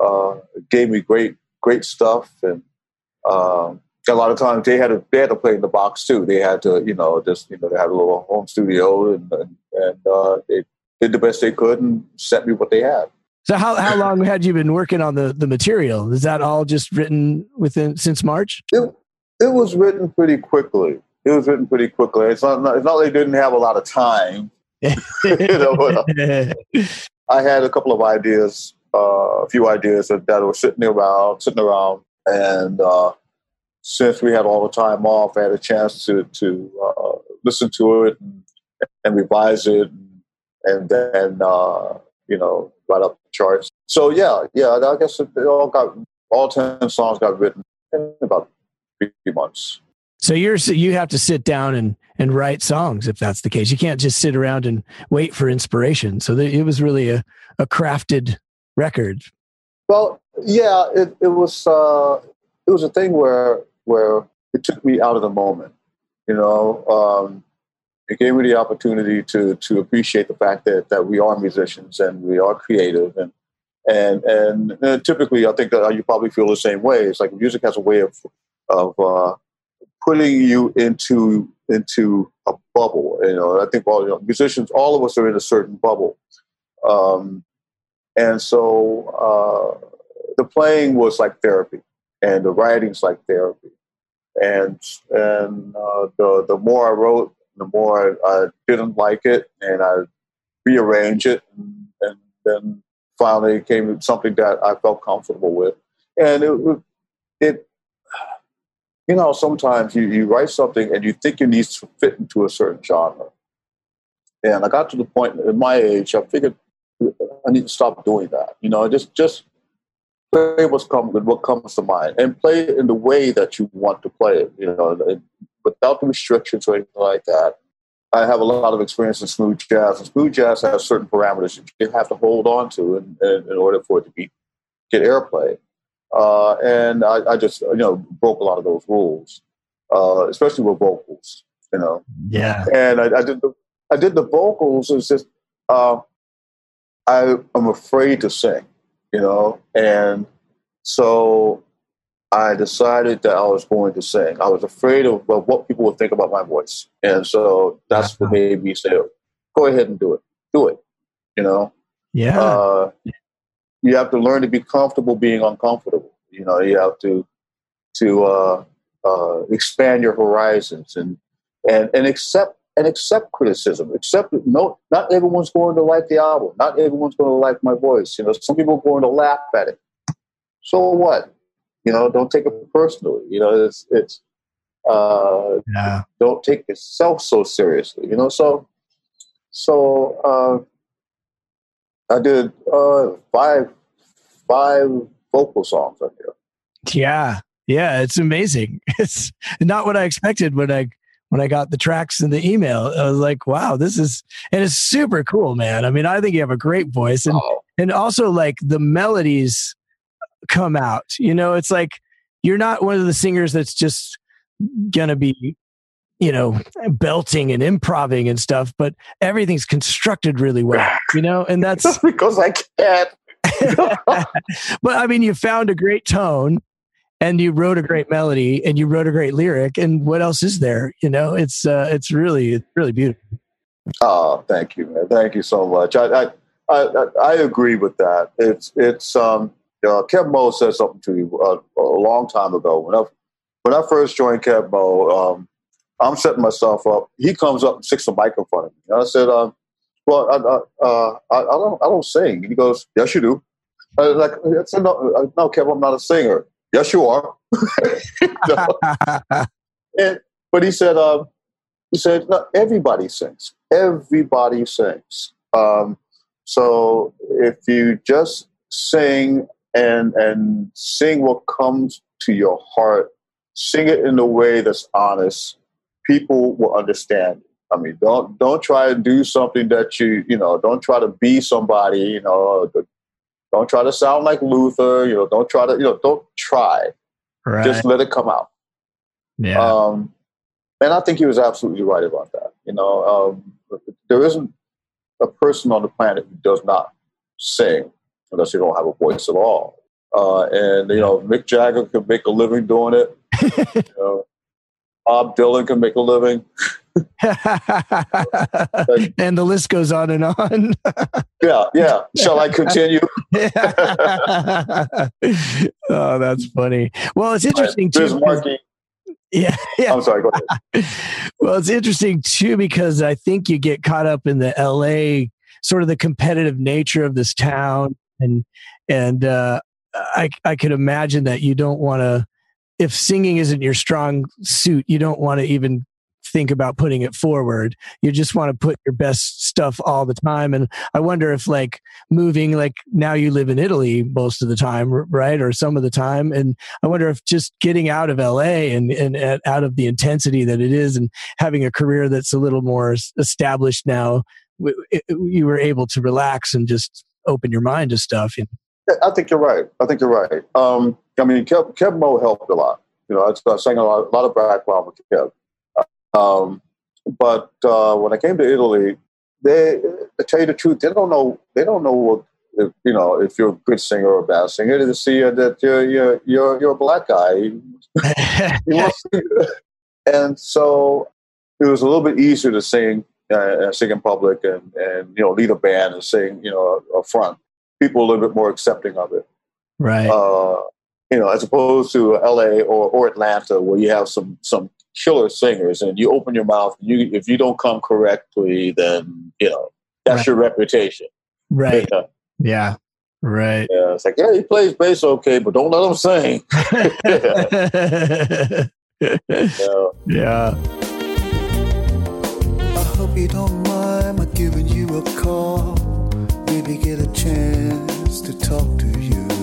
uh, gave me great great stuff, and um, a lot of times they had to they had to play in the box too. They had to you know just you know they had a little home studio and and, and uh, they did the best they could and sent me what they had. So how how long had you been working on the the material? Is that all just written within since March? It, it was written pretty quickly it was written pretty quickly. It's not, it's not like they didn't have a lot of time. you know, I had a couple of ideas, uh, a few ideas that, that were sitting around, sitting around, and uh, since we had all the time off, I had a chance to to uh, listen to it and, and, revise it, and, then uh, you know write up the charts. So yeah, yeah, I guess it all got all ten songs got written in about three months. So you're you have to sit down and and write songs if that's the case. You can't just sit around and wait for inspiration. So it was really a a crafted record. Well, yeah, it it was uh, it was a thing where where it took me out of the moment. You know, um, it gave me the opportunity to to appreciate the fact that that we are musicians and we are creative and and and, and uh, typically I think that you probably feel the same way. It's like music has a way of of uh, putting you into into a bubble. You know, I think all you know, musicians, all of us are in a certain bubble, um, and so uh, the playing was like therapy, and the writing's like therapy, and and uh, the the more I wrote, the more I, I didn't like it, and I rearrange it, and, and then finally came something that I felt comfortable with, and it it you know, sometimes you, you write something and you think it needs to fit into a certain genre. And I got to the point at my age, I figured I need to stop doing that. You know, just just play what's coming, what comes to mind, and play it in the way that you want to play it. You know, without the restrictions or anything like that. I have a lot of experience in smooth jazz, and smooth jazz has certain parameters you have to hold on to in, in, in order for it to be get airplay. Uh, and I, I, just you know broke a lot of those rules, uh, especially with vocals. You know. Yeah. And I, I did the I did the vocals. It's just uh, I am afraid to sing. You know, and so I decided that I was going to sing. I was afraid of, of what people would think about my voice, and so that's what made me say, "Go ahead and do it. Do it." You know. Yeah. Uh, you have to learn to be comfortable being uncomfortable. You know, you have to to uh, uh, expand your horizons and and and accept and accept criticism. Accept no, not everyone's going to like the album. Not everyone's going to like my voice. You know, some people are going to laugh at it. So what? You know, don't take it personally. You know, it's it's uh, yeah. don't take yourself so seriously. You know, so so uh, I did uh, five five vocal songs on here. Yeah, yeah, it's amazing. It's not what I expected when I when I got the tracks in the email. I was like, wow, this is and it's super cool, man. I mean, I think you have a great voice, and oh. and also like the melodies come out. You know, it's like you're not one of the singers that's just gonna be you know, belting and improving and stuff, but everything's constructed really well, you know, and that's because I can't. but I mean, you found a great tone and you wrote a great melody and you wrote a great lyric. And what else is there? You know, it's, uh, it's really, it's really beautiful. Oh, thank you, man. Thank you so much. I, I, I, I agree with that. It's, it's, um, uh, Keb Mo said something to you uh, a long time ago. When I when I first joined Keb Mo, um, I'm setting myself up. He comes up and sticks a mic in front of me. And I said, um, "Well, I, uh, I, I, don't, I don't sing." He goes, "Yes, you do." I like, I said, "No, no, Kev, I'm not a singer." Yes, you are. and, but he said, um, he said, no, everybody sings. Everybody sings. Um, so if you just sing and and sing what comes to your heart, sing it in a way that's honest, people will understand. I mean, don't don't try to do something that you you know. Don't try to be somebody. You know, don't try to sound like Luther. You know, don't try to you know. Don't try. Right. Just let it come out. Yeah. Um, and I think he was absolutely right about that. You know, um, there isn't a person on the planet who does not sing unless you don't have a voice at all. Uh, and you know, Mick Jagger could make a living doing it. you know, Bob Dylan can make a living. and the list goes on and on. yeah, yeah. Shall I continue? oh, that's funny. Well, it's interesting right. too. Marky. Yeah, yeah. I'm sorry. Go ahead. well, it's interesting too because I think you get caught up in the LA sort of the competitive nature of this town, and and uh, I I could imagine that you don't want to if singing isn't your strong suit, you don't want to even think about putting it forward. You just want to put your best stuff all the time. And I wonder if like moving, like now you live in Italy most of the time, right? Or some of the time. And I wonder if just getting out of LA and, and, out of the intensity that it is and having a career that's a little more established now, you were able to relax and just open your mind to stuff. You know? I think you're right. I think you're right. Um, I mean, Kev, Keb Mo helped a lot. You know, I, I sang a lot, a lot of background with Kev. Um, but uh, when I came to Italy, they, to tell you the truth, they don't know. They don't know what if, you know if you're a good singer or a bad singer. They see that you're you're you're, you're a black guy. and so it was a little bit easier to sing uh, sing in public and and you know lead a band and sing you know a, a front. People a little bit more accepting of it, right? Uh, you know, as opposed to L.A. or, or Atlanta, where you have some some killer singers, and you open your mouth. You if you don't come correctly, then you know that's right. your reputation. Right. Yeah. yeah. Right. Yeah. It's like yeah, he plays bass okay, but don't let him sing. yeah. yeah. I hope you don't mind my giving you a call. Maybe get a chance to talk to you.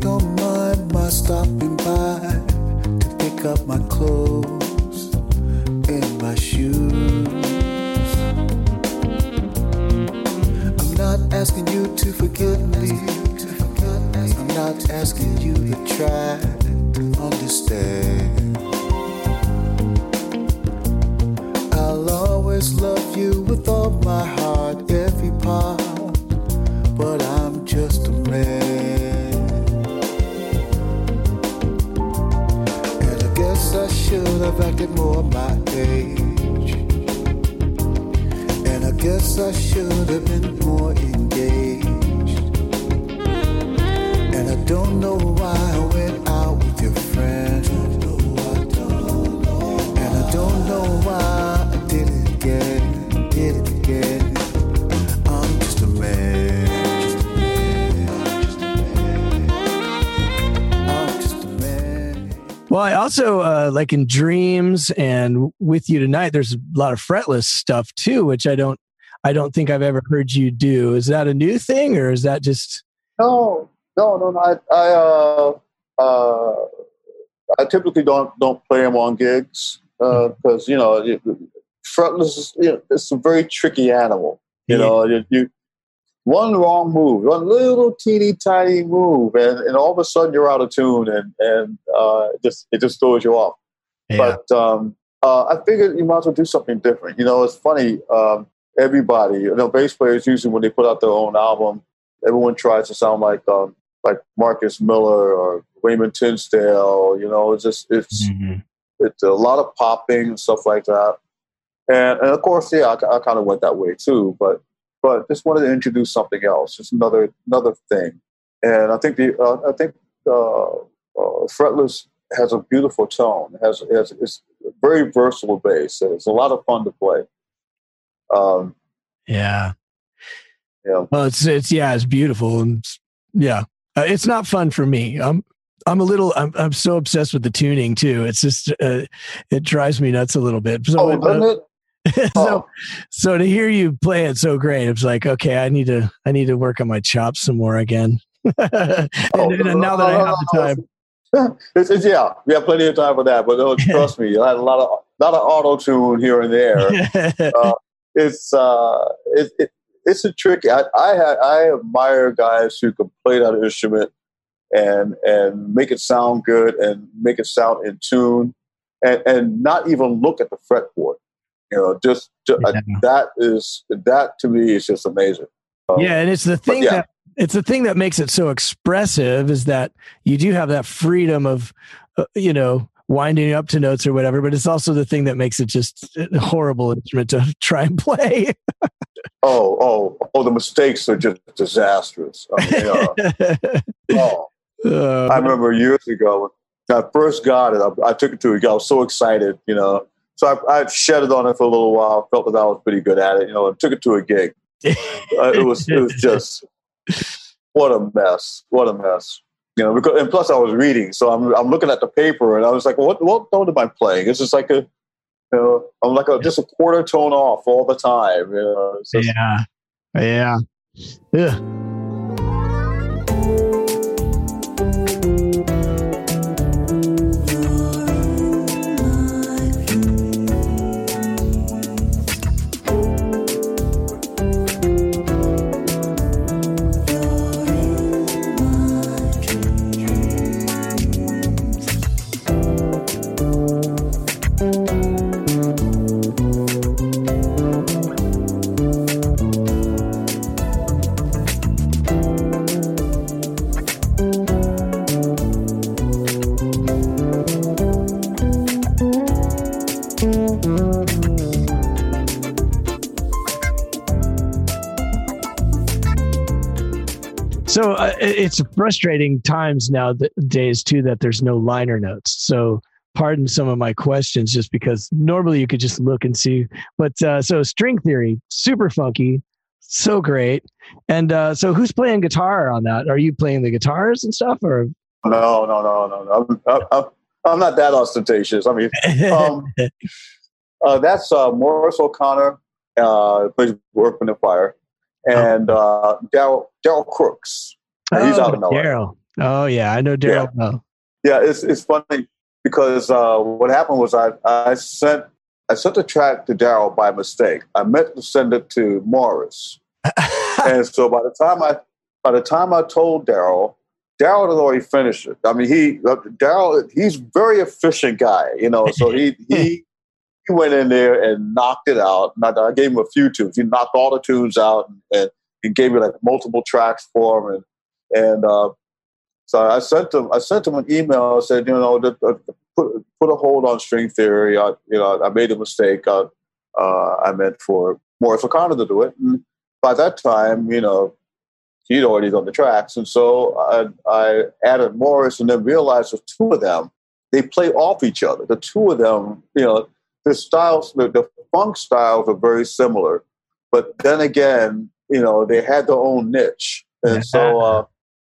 Don't mind my stopping by to pick up my clothes and my shoes. I'm not asking you to forgive me. I'm not asking you to try to understand. I'll always love you with all my heart, every part, but I'm just a man. Should have acted more my age. And I guess I should have been more engaged. And I don't know why I went out with your friend. And I don't know why I did it Well, I also uh, like in dreams and with you tonight. There's a lot of fretless stuff too, which I don't, I don't think I've ever heard you do. Is that a new thing, or is that just? No, no, no. no. I, I, uh, uh, I typically don't don't play them on gigs because uh, hmm. you know fretless is you know, it's a very tricky animal. You yeah. know, you, you one wrong move, one little teeny tiny move, and, and all of a sudden you're out of tune, and and uh, it just it just throws you off. Yeah. But um, uh, I figured you might as well do something different. You know, it's funny. Um, everybody, you know, bass players usually when they put out their own album, everyone tries to sound like um, like Marcus Miller or Wayman Tisdale. You know, it's just it's mm-hmm. it's a lot of popping and stuff like that. And, and of course, yeah, I, I kind of went that way too. But but just wanted to introduce something else, just another another thing. And I think the uh, I think uh, uh, fretless has a beautiful tone. It has, it has it's a very versatile bass. It's a lot of fun to play. Um, yeah. Yeah. Well, it's it's yeah, it's beautiful and it's, yeah, uh, it's not fun for me. I'm I'm a little I'm I'm so obsessed with the tuning too. It's just uh, it drives me nuts a little bit. So, oh, doesn't it? so, Oh. so to hear you play it so great, it's like okay, I need to I need to work on my chops some more again. and, Oh, and now that I have the time, it's, it's, yeah, we have plenty of time for that. But no, trust me, I had a lot of lot of auto tune here and there. it's uh, it, it it's a tricky. I I, had, I admire guys who can play that instrument and and make it sound good and make it sound in tune and and not even look at the fretboard. You know, just, ju- uh, that is that to me is just amazing. Um, yeah, and it's the thing yeah. that it's the thing that makes it so expressive is that you do have that freedom of uh, you know winding up to notes or whatever, but it's also the thing that makes it just a horrible instrument to try and play. Oh, oh, oh! The mistakes are just disastrous. I mean, uh, oh. Uh, I remember years ago when I first got it. I, I took it to a guy. I was so excited, you know. So I, I shedded on it for a little while. Felt that I was pretty good at it, you know. And took it to a gig. Uh, it was it was just what a mess. What a mess. You know, because, and plus I was reading, so I'm I'm looking at the paper, and I was like, what what note am I playing? It's just like a, you know, I'm like a, just a quarter tone off all the time. You know, just, yeah, yeah, yeah. It's frustrating times nowadays too that there's no liner notes. So pardon some of my questions just because normally you could just look and see. But uh, so string theory, super funky, so great. And uh, so who's playing guitar on that? Are you playing the guitars and stuff, or? no, no, no, no, no. I'm, I'm, I'm not that ostentatious. I mean, um, uh, that's uh, Morris O'Connor, uh, plays Work with the Fire, and uh, Daryl Crooks. Uh, he's out in LA. Daryl. Oh yeah, I know Daryl. well. Yeah, it's it's funny because uh, what happened was I I sent I sent the track to Daryl by mistake. I meant to send it to Morris, and so by the time I by the time I told Daryl, Daryl had already finished it. I mean, he uh, Daryl he's very efficient guy, you know. So he he he went in there and knocked it out. I, I gave him a few tunes. He knocked all the tunes out and, and he gave me like multiple tracks for him. And and uh, so I sent him I sent him an email. I said, you know, uh, put put a hold on string theory. I you know I made a mistake. I, uh, I meant for Morris O'Connor to do it. And by that time, you know, he'd already done the tracks, and so I, I added Morris, and then realized the two of them they play off each other. The two of them, you know, the styles, the, the funk styles are very similar, but then again, you know, they had their own niche, and so uh,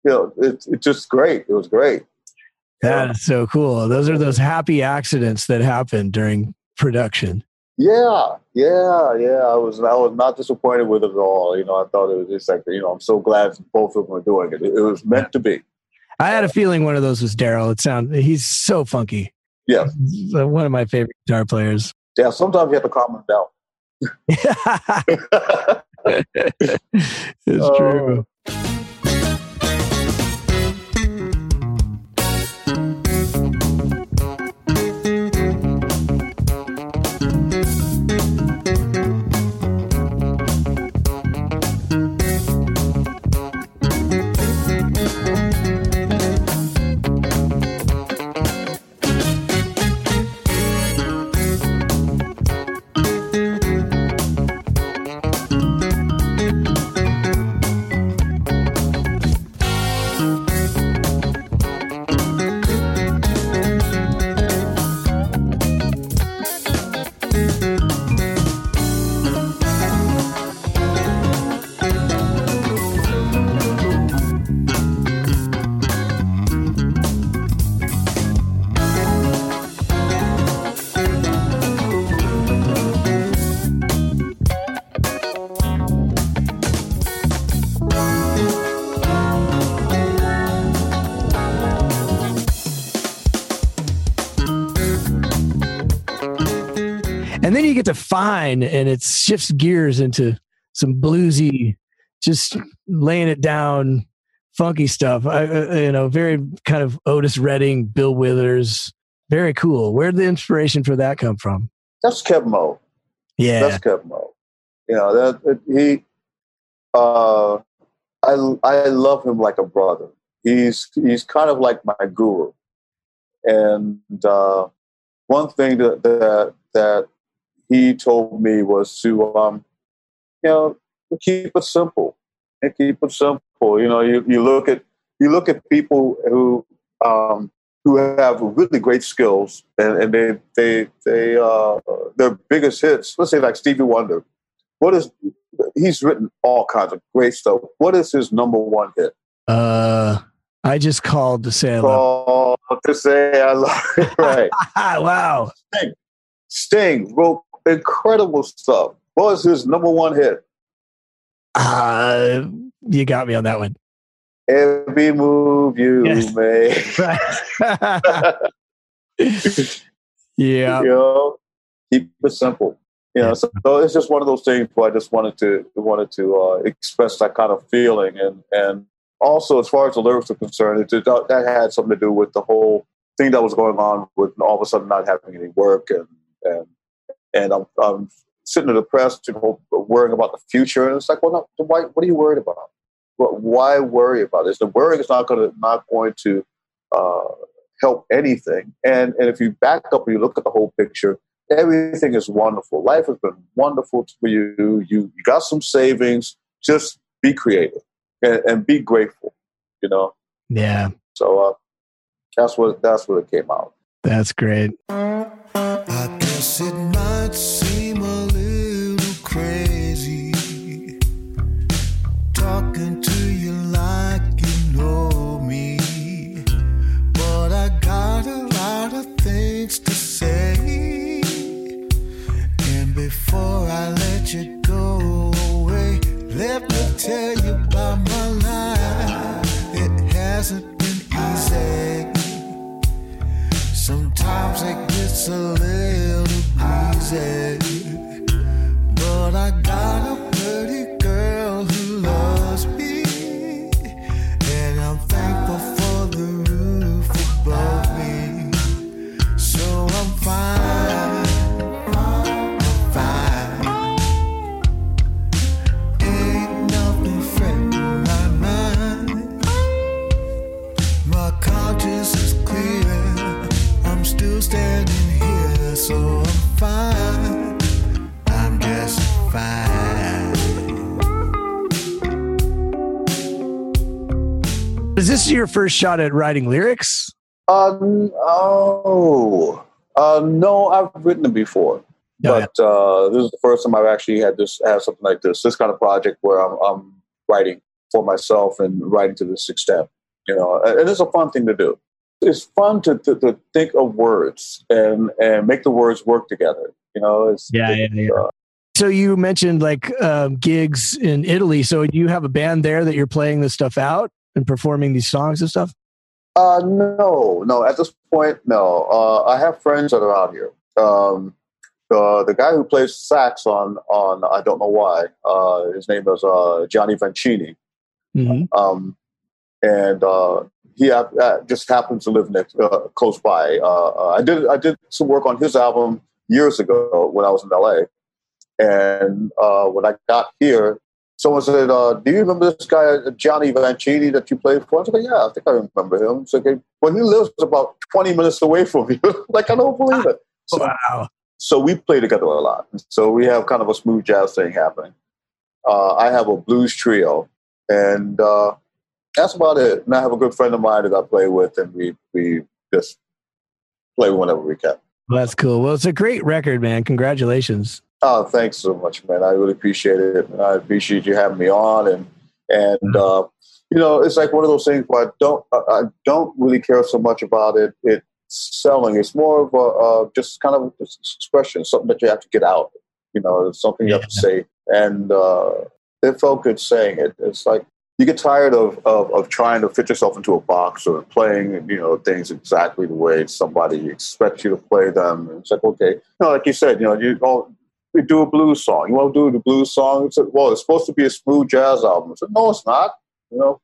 you know, it's it's just great. It was great. That is so cool. Those are those happy accidents that happen during production. Yeah, yeah, yeah. I was I was not disappointed with it at all. You know, I thought it was just like you know, I'm so glad both of them are doing it. It, it was meant to be. I had a feeling one of those was Daryl. It sound he's so funky. Yeah, uh, one of my favorite guitar players. yeah. Sometimes you have to calm them down. it's Oh. true. And it shifts gears into some bluesy, just laying it down, funky stuff. I, uh, you know, very kind of Otis Redding, Bill Withers, very cool. Where'd the inspiration for that come from? That's Keb Mo. Yeah, That's Keb Mo. You know that he. Uh, I I love him like a brother. He's he's kind of like my guru, and uh, one thing that that that he told me was to um, you know keep it simple and keep it simple. You know, you, you look at you look at people who um, who have really great skills and, and they they they uh, their biggest hits. Let's say like Stevie Wonder. What is he's written all kinds of great stuff. What is his number one hit? Uh, I just called to say I love. Called to say I love it. right. wow. Sting. Sting wrote incredible stuff. What was his number one hit? Uh, you got me on that one. Every move you Yes. make. yeah. You know, keep it simple. You know, so, so it's just one of those things where I just wanted to wanted to uh, express that kind of feeling, and and also as far as the lyrics are concerned, it, did- that had something to do with the whole thing that was going on with all of a sudden not having any work, and and and I'm, I'm sitting depressed, you know, worrying about the future, and it's like, well, not, why? What are you worried about? What, why worry about this? The worrying is not going to not going to uh, help anything. And and if you back up and you look at the whole picture, everything is wonderful. Life has been wonderful for you. You you got some savings. Just be creative and, and be grateful. You know. Yeah. So uh, that's what that's what it came out. That's great. I guess it might seem a little crazy talking to you like you know me, but I got a lot of things to say. And before I let you go away, let me tell you about my life. It hasn't been easy. Sometimes it gets a Is this your first shot at writing lyrics? Uh, oh, uh, no, I've written it before, Oh, yeah. but uh, this is the first time I've actually had this have something like this. This kind of project where I'm, I'm writing for myself and writing to this extent. You know, and it's a fun thing to do. It's fun to, to, to think of words and and make the words work together. You know, it's Yeah, it's, yeah, yeah. uh, So you mentioned like um, gigs in Italy. So do you have a band there that you're playing this stuff out and performing these songs and stuff? Uh, no, no. At this point, no. Uh, I have friends that are out here. Um, the the guy who plays sax on on I don't know why. Uh, his name is uh, Johnny Vancini, Mm-hmm. um, and uh, he uh, just happens to live next uh, close by. Uh, uh, I did I did some work on his album years ago when I was in LA, and uh, when I got here, someone said, uh, "Do you remember this guy Johnny Vancini that you played for?" I was like, "Yeah, I think I remember him." So, okay, well, he lives about twenty minutes away from me. like I don't believe it. So, Wow. so we play together a lot. So we have kind of a smooth jazz thing happening. Uh, I have a blues trio, and uh, that's about it. And I have a good friend of mine that I play with, and we we just play whenever we can. Well, that's cool. Well, it's a great record, man. Congratulations. Oh, thanks so much, man. I really appreciate it. I appreciate you having me on. And and uh, you know, it's like one of those things where I don't I don't really care so much about it. It selling. It's more of a uh, just kind of expression, something that you have to get out. You know, it's something you have to say. And uh, it felt good saying it. It's like you get tired of, of, of trying to fit yourself into a box or playing, you know, things exactly the way somebody expects you to play them. And it's like, okay, you know, like you said, you know, you oh, we do a blues song. You want to do the blues song? It's like, well, it's supposed to be a smooth jazz album. I said, no, it's not. You know,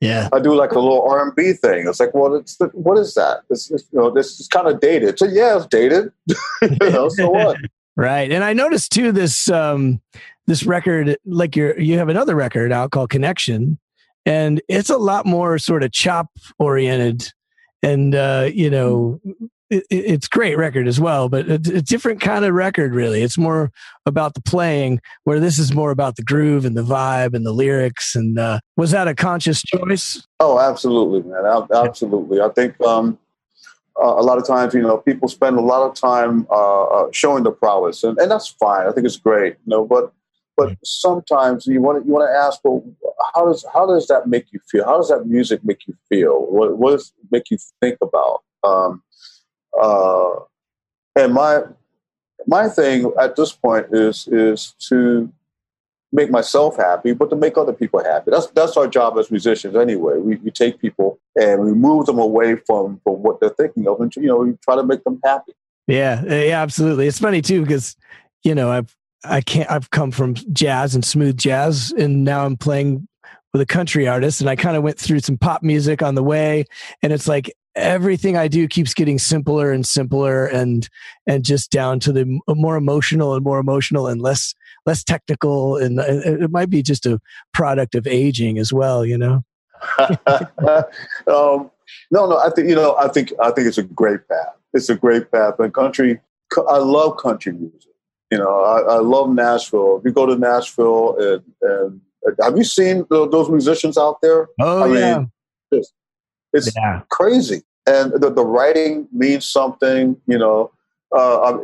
Yeah. I do like a little R and B thing. It's like, well, it's the, what is that? It's, it's, you know, this is kind of dated. So yeah, it's dated. you know, so what? Right. And I noticed too this um this record like you're you have another record out called Connection and it's a lot more sort of chop oriented and uh you know it, it's great record as well but a, a different kind of record really it's more about the playing where this is more about the groove and the vibe and the lyrics and uh was that a conscious choice Oh, absolutely, man. Ab- Absolutely. I think um, uh, a lot of times, you know, people spend a lot of time uh, uh, showing the prowess, and, and that's fine. I think it's great, you know. But but sometimes you want to you want to ask, well, how does how does that make you feel? How does that music make you feel? What what does it make you think about? Um, uh, and my my thing at this point is is to make myself happy, but to make other people happy. That's that's our job as musicians anyway. We, we take people and we move them away from, from what they're thinking of, and you know, we try to make them happy. Yeah, yeah, absolutely. It's funny too because you know I've I can't I've come from jazz and smooth jazz, and now I'm playing with a country artist, and I kind of went through some pop music on the way, and it's like everything I do keeps getting simpler and simpler, and and just down to the more emotional and more emotional and less less technical, and uh, it might be just a product of aging as well, you know. um, no, no, I think you know, I think I think it's a great path. It's a great path, and country. I love country music. You know, I, I love Nashville. If you go to Nashville, and, and have you seen those musicians out there? Oh I mean, yeah, It's, yeah, crazy, and the, the writing means something. You know, uh, I'm,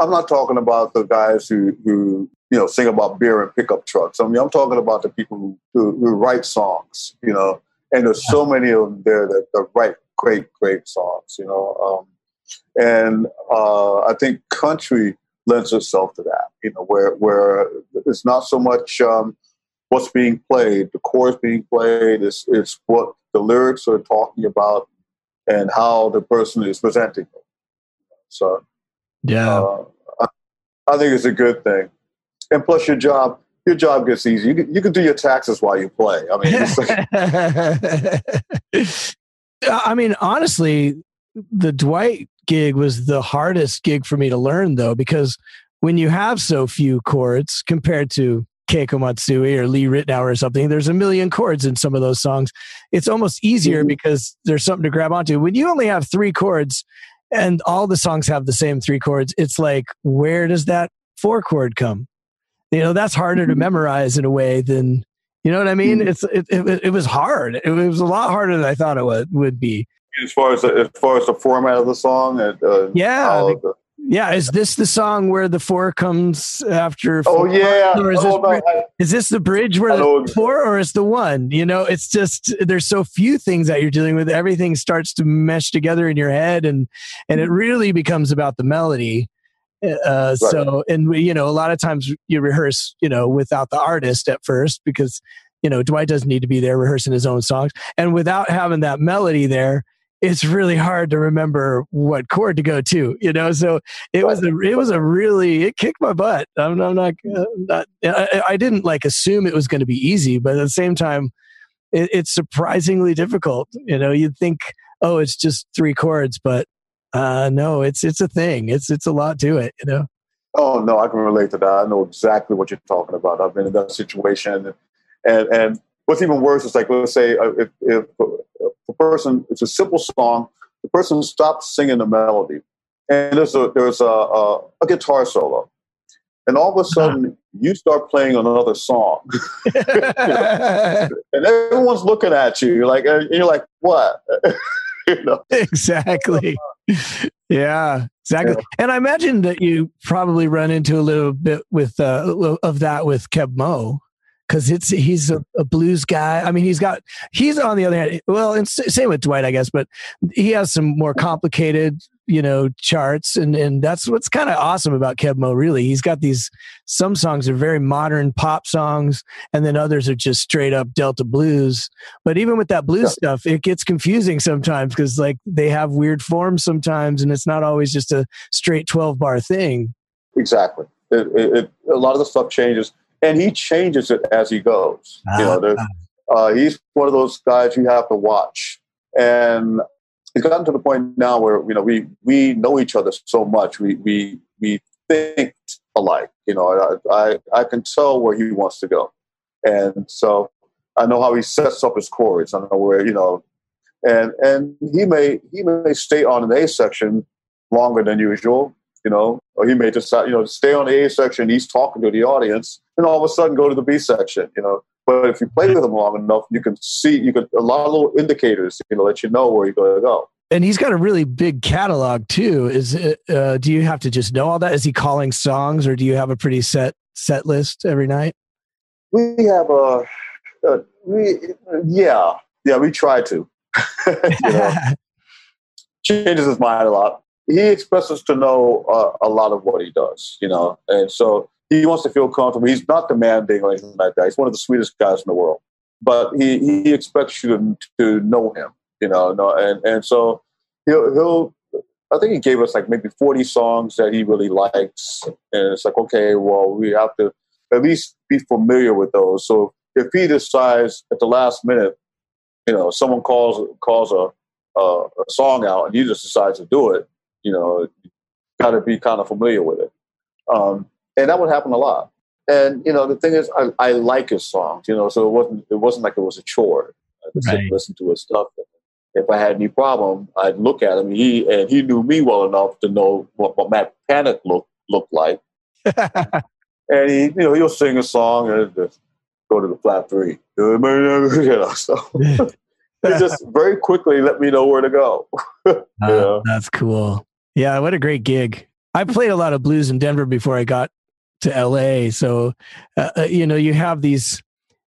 I'm- not talking about the guys who who you know sing about beer and pickup trucks. I mean, I'm talking about the people who who, who write songs. You know, and there's so many of them there that, that write great, great songs. You know, um, and uh, I think country lends itself to that. You know, where where it's not so much um, what's being played, the chorus being played. It's it's what the lyrics are talking about and how the person is presenting them. So yeah. uh, I, I think it's a good thing. And plus, your job your job gets easy. You can, you can do your taxes while you play. I mean, like, I mean, honestly, the Dwight gig was the hardest gig for me to learn, though, because when you have so few chords compared to Keiko Matsui or Lee Ritenour or something, there's a million chords in some of those songs. It's almost easier Mhm. because there's something to grab onto. When you only have three chords and all the songs have the same three chords, it's like, where does that four chord come? You know, that's harder to Mhm. memorize in a way than you know what I mean? Mhm. It's it, it, it was hard. It was a lot harder than I thought it would would be. as far as the, as far as the format of the song, and uh, Yeah, how I the- Yeah, is this the song where the four comes after? Oh yeah, Or is, oh, this, no, I- is this the bridge where the four, or is the one? You know, it's just there's so few things that you're dealing with. Everything starts to mesh together in your head, and and it really becomes about the melody. Uh, so, and we, you know, a lot of times you rehearse, you know, without the artist at first because you know Dwight doesn't need to be there rehearsing his own songs, and without having that melody there, it's really hard to remember what chord to go to. You know, so it was a it was a really it kicked my butt. I'm, I'm not, I'm not I, I didn't like assume it was going to be easy, but at the same time, it, it's surprisingly difficult. You know, you'd think, oh, it's just three chords, but uh, no, it's it's a thing. It's it's a lot to it. You know. Oh no, I can relate to that. I know exactly what you're talking about. I've been in that situation, and and what's even worse is like let's say uh, if if the person it's a simple song, the person stops singing the melody, and there's a there's a a, a guitar solo, and all of a sudden you start playing another song, and everyone's looking at you. You're like and you're like what? you know? exactly. Yeah, exactly. Yeah. And I imagine that you probably run into a little bit with uh, of that with Keb Mo because it's he's a, a, blues guy. I mean, he's got he's on the other hand. Well, and same with Dwight, I guess, but he has some more complicated, you know, charts, and and that's what's kind of awesome about Keb Mo. Really, he's got these some songs are very modern pop songs, and then others are just straight up Delta blues. But even with that blues yeah. stuff, it gets confusing sometimes because like they have weird forms sometimes, and it's not always just a straight twelve bar thing. Exactly. It, it, it, a lot of the stuff changes and he changes it as he goes. You know, ah. uh, he's one of those guys you have to watch, and it's gotten to the point now where you know we we know each other so much. We we we think alike. You know, I I, I can tell where he wants to go, and so I know how he sets up his chords. I know where you know, and and he may he may stay on an A section longer than usual you know, or he may decide, you know, stay on the A section, he's talking to the audience, and all of a sudden go to the B section, you know. But if you play with him long enough, you can see, you can, a lot of little indicators, you know, let you know where you're going to go. And he's got a really big catalog too. Is it, uh, do you have to just know all that? Is he calling songs, or do you have a pretty set set list every night? We have a, uh, we yeah, yeah, we try to. changes his mind a lot he expects us to know uh, a lot of what he does, you know, and so he wants to feel comfortable. He's not demanding or anything like that. He's one of the sweetest guys in the world, but he, he expects you to, to know him, you know, and, and so he'll, he'll, I think he gave us like maybe 40 songs that he really likes. And it's like, okay, well, we have to at least be familiar with those. So if he decides at the last minute, you know, someone calls, calls a, a, a song out and he just decides to do it, you know, got to be kind of familiar with it. Um, and that would happen a lot. And you know, the thing is, I, I like his songs. You know, so it wasn't it wasn't like it was a chore. I just right. listen to his stuff. If I had any problem, I'd look at him. He and he knew me well enough to know what, what Matt Panic looked looked like. and he, you know, he'll sing a song and just go to the flat three. You know, so he just very quickly let me know where to go. uh, that's cool. Yeah, what a great gig. I played a lot of blues in Denver before I got to LA. So, uh, uh, you know, you have these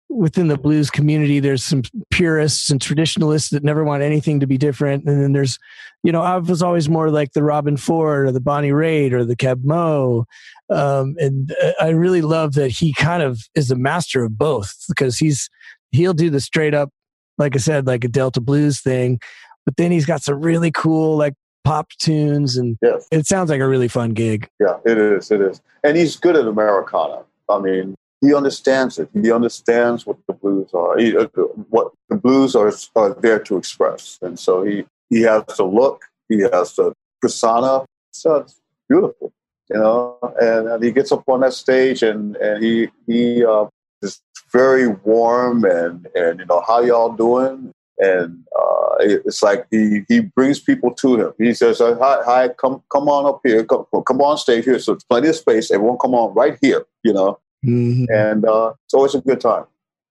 within the blues community, there's some purists and traditionalists that never want anything to be different. And then there's, you know, I was always more like the Robben Ford or the Bonnie Raitt or the Keb Mo. Um, and uh, I really love that he kind of is a master of both because he's, he'll do the straight up, like I said, like a Delta blues thing, but then he's got some really cool, like pop tunes and yes. it sounds like a really fun gig. Yeah, it is. It is. And he's good at Americana. I mean, he understands it. He understands what the blues are, he, uh, what the blues are, are there to express. And so he, he has the look, he has the persona. So it's beautiful, you know. And, and he gets up on that stage and, and he, he uh, is very warm and, and, you know, how y'all doing? And uh, it's like he he brings people to him. He says, uh, "Hi, hi, come come on up here, come, come on stage here. So plenty of space. Everyone, come on right here. You know." Mm-hmm. And uh, it's always a good time.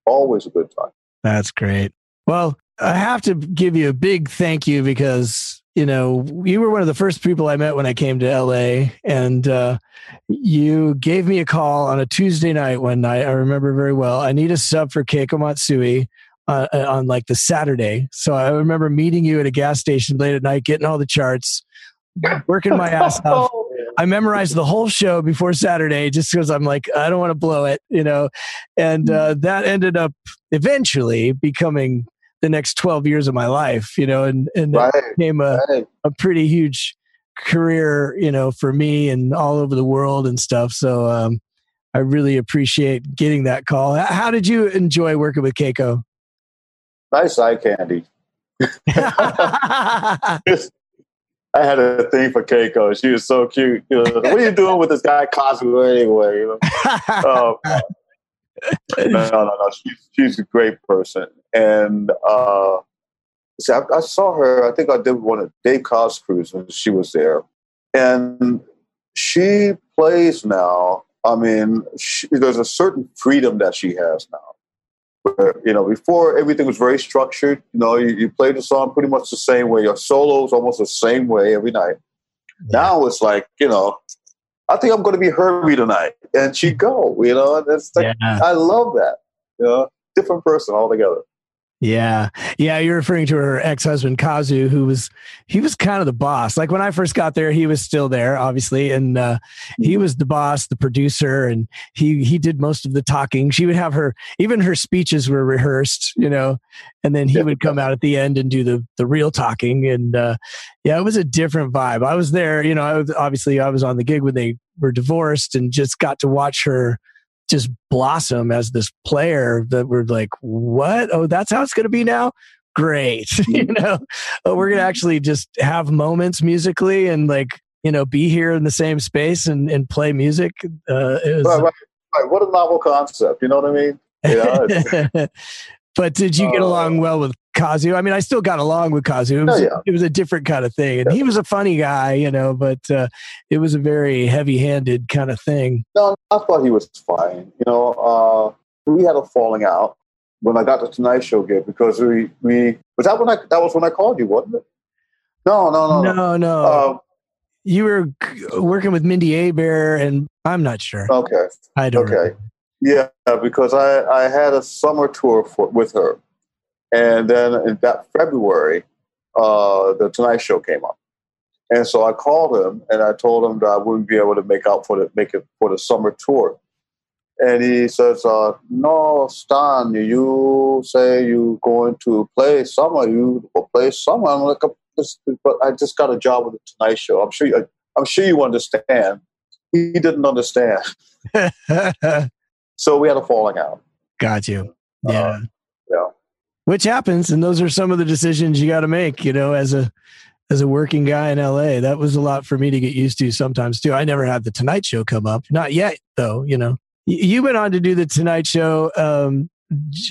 Always a good time. That's great. Well, I have to give you a big thank you because you know you were one of the first people I met when I came to LA, and uh, you gave me a call on a Tuesday night one night. I remember very well. I need a sub for Keiko Matsui uh, uh, on like the Saturday. So I remember meeting you at a gas station late at night, getting all the charts, working my ass off. I memorized the whole show before Saturday just because I'm like, I don't want to blow it, you know. And uh, that ended up eventually becoming the next 12 years of my life, you know, and, and right. became a, right. a pretty huge career, you know, for me and all over the world and stuff. So um, I really appreciate getting that call. How did you enjoy working with Keiko? Nice eye candy. I had a thing for Keiko. She was so cute. You know, what are you doing with this guy Cosmo anyway? You know? um, no, no, no. She's, she's a great person. And uh, see, I, I, saw her, I think I did one of Dave Koz's cruise when she was there. And she plays now. I mean, she, there's a certain freedom that she has now you know, before everything was very structured. You know, you, you played the song pretty much the same way. Your solos almost the same way every night. Yeah. Now it's like, you know, I think I'm going to be Herbie tonight, and she go. You know, that's like, yeah. I love that. You know, different person altogether. Yeah. Yeah. You're referring to her ex husband, Kazu, who was, he was kind of the boss. Like when I first got there, he was still there, obviously. And uh, he Mm-hmm. was the boss, the producer, and he, he did most of the talking. She would have her, even her speeches were rehearsed, you know, and then he would come out at the end and do the, the real talking. And uh, yeah, it was a different vibe. I was there, you know, I was, obviously I was on the gig when they were divorced and just got to watch her just blossom as this player that we're like, what? Oh, that's how it's going to be now? Great. you know, oh, we're going to actually just have moments musically and like, you know, be here in the same space and, and play music. Uh, it was, Right, right, right. What a novel concept. You know what I mean? But did you get Uh, along well with Kazu? I mean, I still got along with Kazu. It was, Oh, yeah. it was a different kind of thing. And he was a funny guy, you know, but uh, it was a very heavy handed kind of thing. No, I thought he was fine. You know, uh, we had a falling out when I got the Tonight Show gig because we we was that when I that was when I called you, wasn't it? No, no, no, no. No. Um, you were working with Mindi Abair, and I'm not sure. okay, I don't. Oh, okay, yeah, because I I had a summer tour for, with her, and then in that February, uh, the Tonight Show came up, and so I called him and I told him that I wouldn't be able to make out for the make it for the summer tour. And he says, uh, "No, Stan, you say you're going to play summer. You will play summer." I'm like, "This- "But I just got a job with the Tonight Show. I'm sure. You, I'm sure you understand." He didn't understand, so we had a falling out. got you. Yeah. Uh, yeah. Which happens, and those are some of the decisions you got to make. You know, as a as a working guy in LA, that was a lot for me to get used to sometimes too. I never had the Tonight Show come up, not yet though. You know, you went on to do the Tonight Show. Um,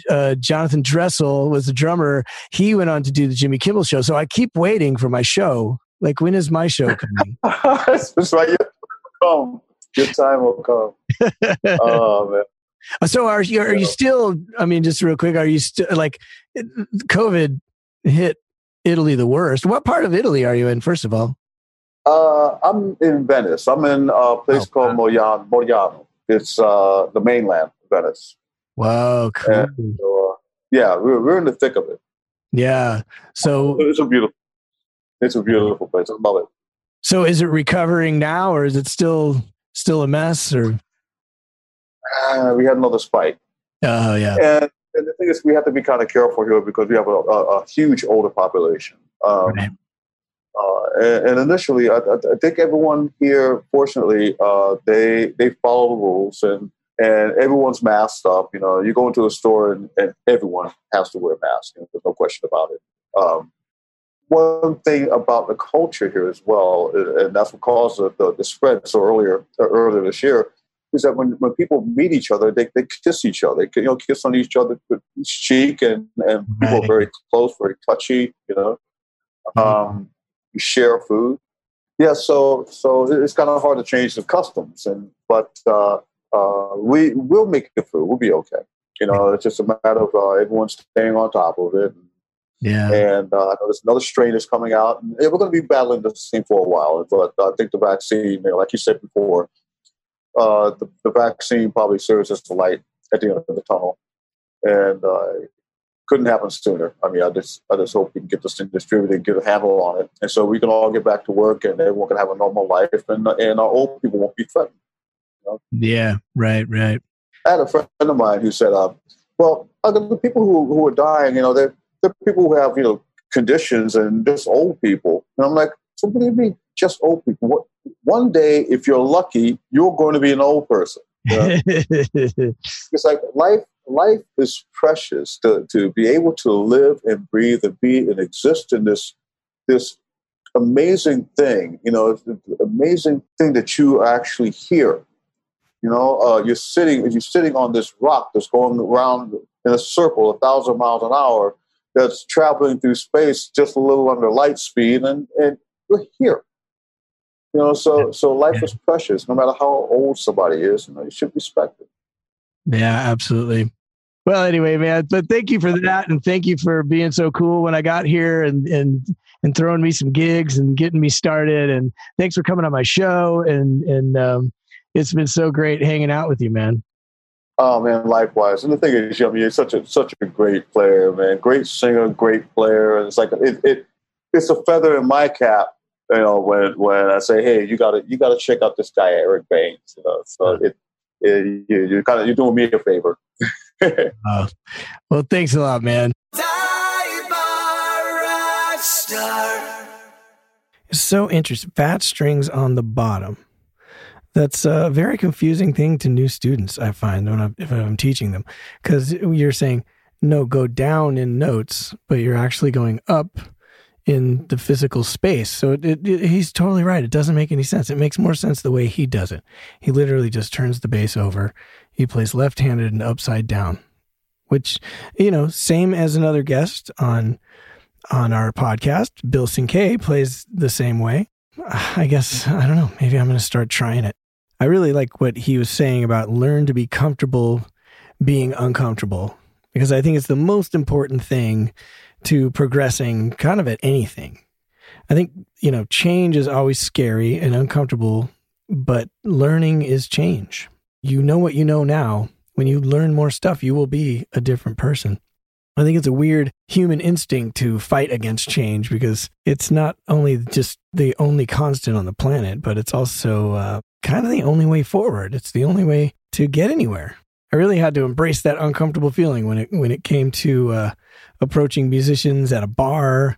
uh, Jonathan Dressel was the drummer. He went on to do the Jimmy Kimmel Show. So I keep waiting for my show. Like, when is my show coming? That's right. Your come. Your time will come. Oh man. So are you are you still? I mean, just real quick, are you still like COVID hit Italy the worst? What part of Italy are you in? First of all, Uh, I'm in Venice. I'm in a place Oh, called Moriano. Moriano. It's uh, the mainland of Venice. wow, cool. Yeah. Uh, yeah, we're, we're in the thick of it. Yeah. So It's a beautiful. It's a beautiful place. I love it. so is it recovering now, or is it still still a mess? Or Uh, we had another spike, oh yeah, and, and the thing is, we have to be kind of careful here because we have a, a, a huge older population. Um, Right. uh, and, and initially, I, I think everyone here, fortunately, uh, they they follow the rules and and everyone's masked up. You know, you go into a store and, and everyone has to wear a mask. You know, there's no question about it. Um, one thing about the culture here as well, and that's what caused the, the, the spread so earlier earlier this year, is that when, when people meet each other, they, they kiss each other. They you know kiss on each other cheek, and, and people are very close, very touchy. You know, um, you share food. Yeah, so so it's kind of hard to change the customs, and but uh, uh, we will make it through. We'll be okay. You know, it's just a matter of uh, everyone staying on top of it. yeah, And uh, I know there's another strain that's coming out, and we're going to be battling this thing for a while. But I think the vaccine, you know, like you said before, uh, the, the vaccine probably serves as the light at the end of the tunnel, and uh, couldn't happen sooner. I mean, I just I just hope we can get this thing distributed, get a handle on it, and so we can all get back to work, and everyone can have a normal life, and and our old people won't be threatened. yeah. Right, right. I had a friend of mine who said, uh, "Well, uh, the the people who who are dying, you know, they're they're people who have you know conditions and just old people." And I'm like, "So what do you mean, just old people? One day, if you're lucky, you're going to be an old person." Yeah. It's like life. Life is precious to to be able to live and breathe and be and exist in this this amazing thing. You know, amazing thing that you actually hear. You know, uh, you're sitting you're sitting on this rock that's going around in a circle a thousand miles an hour that's traveling through space just a little under light speed, and and you're here. You know, so so life is precious. No matter how old somebody is, you know, you should respect it. Yeah, absolutely. Well, anyway, man, but thank you for that, and thank you for being so cool when I got here, and and and throwing me some gigs and getting me started, and thanks for coming on my show, and and um, it's been so great hanging out with you, man. Oh man, likewise. And the thing is, I mean, you're such a such a great player, man. Great singer, great player, and it's like it, it it's a feather in my cap, you know, when when I say, hey, you gotta you gotta check out this guy Eric Baines. You know, so it, it you, you're kind of you're doing me a favor. uh, well, thanks a lot, man. It's so interesting. Fat strings on the bottom. That's a very confusing thing to new students. I find when I'm, if I'm teaching them, because you're saying no, go down in notes, but you're actually going up in the physical space. So it, it, it, he's totally right. It doesn't make any sense. It makes more sense the way he does it. He literally just turns the bass over. He plays left-handed and upside down, which you know, same as another guest on on our podcast, Bill Sinkay plays the same way. I guess I don't know. Maybe I'm going to start trying it. I really like what he was saying about learn to be comfortable being uncomfortable because I think it's the most important thing to progressing kind of at anything. I think, you know, change is always scary and uncomfortable, but learning is change. You know what you know now. When you learn more stuff, you will be a different person. I think it's a weird human instinct to fight against change because it's not only just the only constant on the planet, but it's also uh, kind of the only way forward. It's the only way to get anywhere. I really had to embrace that uncomfortable feeling when it when it came to uh, approaching musicians at a bar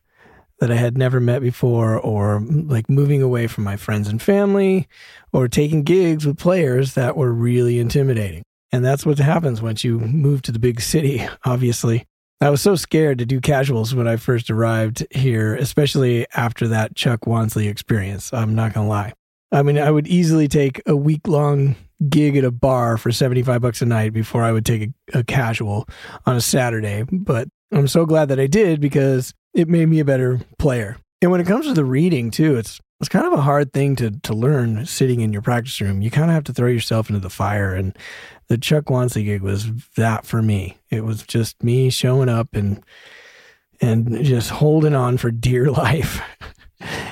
that I had never met before, or like moving away from my friends and family, or taking gigs with players that were really intimidating. And that's what happens once you move to the big city, obviously. I was so scared to do casuals when I first arrived here, especially after that Chuck Wansley experience. I'm not going to lie. I mean, I would easily take a week long gig at a bar for 75 bucks a night before I would take a, a, casual on a Saturday. But I'm so glad that I did because it made me a better player. And when it comes to the reading too, it's it's kind of a hard thing to to learn sitting in your practice room. You kind of have to throw yourself into the fire and the Chuck Wansley gig was that for me. It was just me showing up and and just holding on for dear life.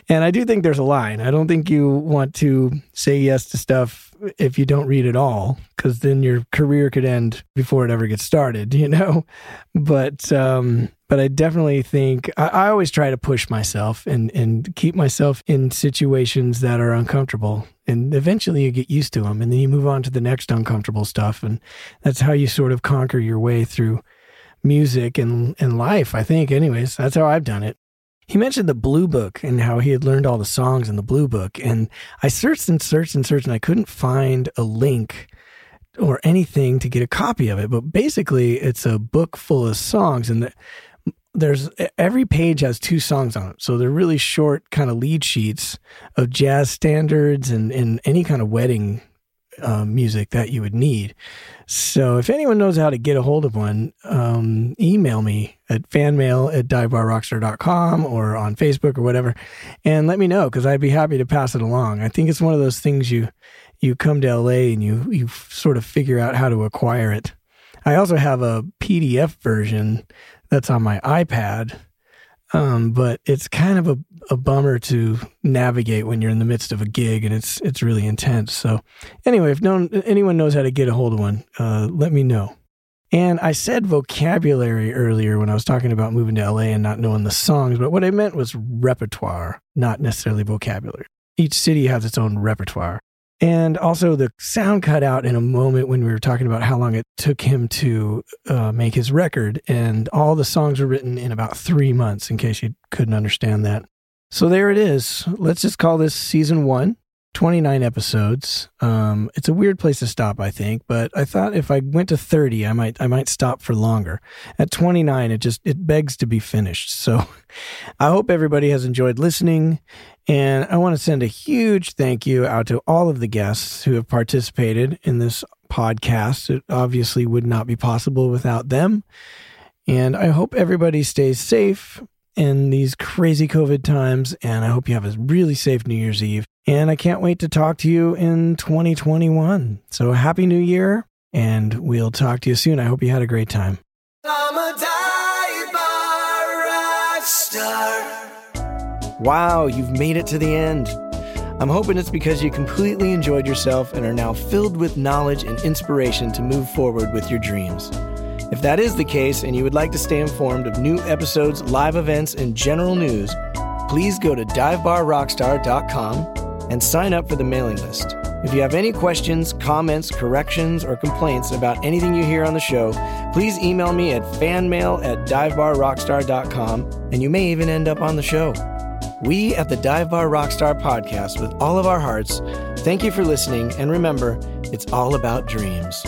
and I do think there's a line. I don't think you want to say yes to stuff if you don't read at all, because then your career could end before it ever gets started, you know? But um but I definitely think I, I, always try to push myself and, and keep myself in situations that are uncomfortable. And eventually you get used to them and then you move on to the next uncomfortable stuff. And that's how you sort of conquer your way through music and, and life, I think. Anyways, that's how I've done it. He mentioned the Blue Book and how he had learned all the songs in the Blue Book. And I searched and searched and searched and I couldn't find a link or anything to get a copy of it. But basically, it's a book full of songs. And the, there's every page has two songs on it. So they're really short kind of lead sheets of jazz standards and, and any kind of wedding uh, music that you would need. So if anyone knows how to get a hold of one, um, email me at fanmail at divebarrockstar.com or on Facebook or whatever and let me know because I'd be happy to pass it along. I think it's one of those things you you come to LA and you you sort of figure out how to acquire it. I also have a PDF version that's on my iPad. Um, but it's kind of a, a bummer to navigate when you're in the midst of a gig and it's it's really intense. So anyway, if no anyone knows how to get a hold of one, uh, let me know. And I said vocabulary earlier when I was talking about moving to LA and not knowing the songs, but what I meant was repertoire, not necessarily vocabulary. Each city has its own repertoire. And also, the sound cut out in a moment when we were talking about how long it took him to uh, make his record. And all the songs were written in about three months, in case you couldn't understand that. So there it is. Let's just call this season one. 29 episodes. Um, it's a weird place to stop, I think, but I thought if I went to 30, I might I might stop for longer. At 29, it just it begs to be finished. So I hope everybody has enjoyed listening, and I want to send a huge thank you out to all of the guests who have participated in this podcast. It obviously would not be possible without them. And I hope everybody stays safe in these crazy COVID times. And I hope you have a really safe New Year's Eve. And I can't wait to talk to you in 2021. So happy New Year. And we'll talk to you soon. I hope you had a great time. Wow, you've made it to the end. I'm hoping it's because you completely enjoyed yourself and are now filled with knowledge and inspiration to move forward with your dreams. If that is the case and you would like to stay informed of new episodes, live events, and general news, please go to divebarrockstar.com and sign up for the mailing list. If you have any questions, comments, corrections, or complaints about anything you hear on the show, please email me at fanmail at divebarrockstar.com and you may even end up on the show. We at the Dive Bar Rockstar podcast, with all of our hearts, thank you for listening. And remember, it's all about dreams.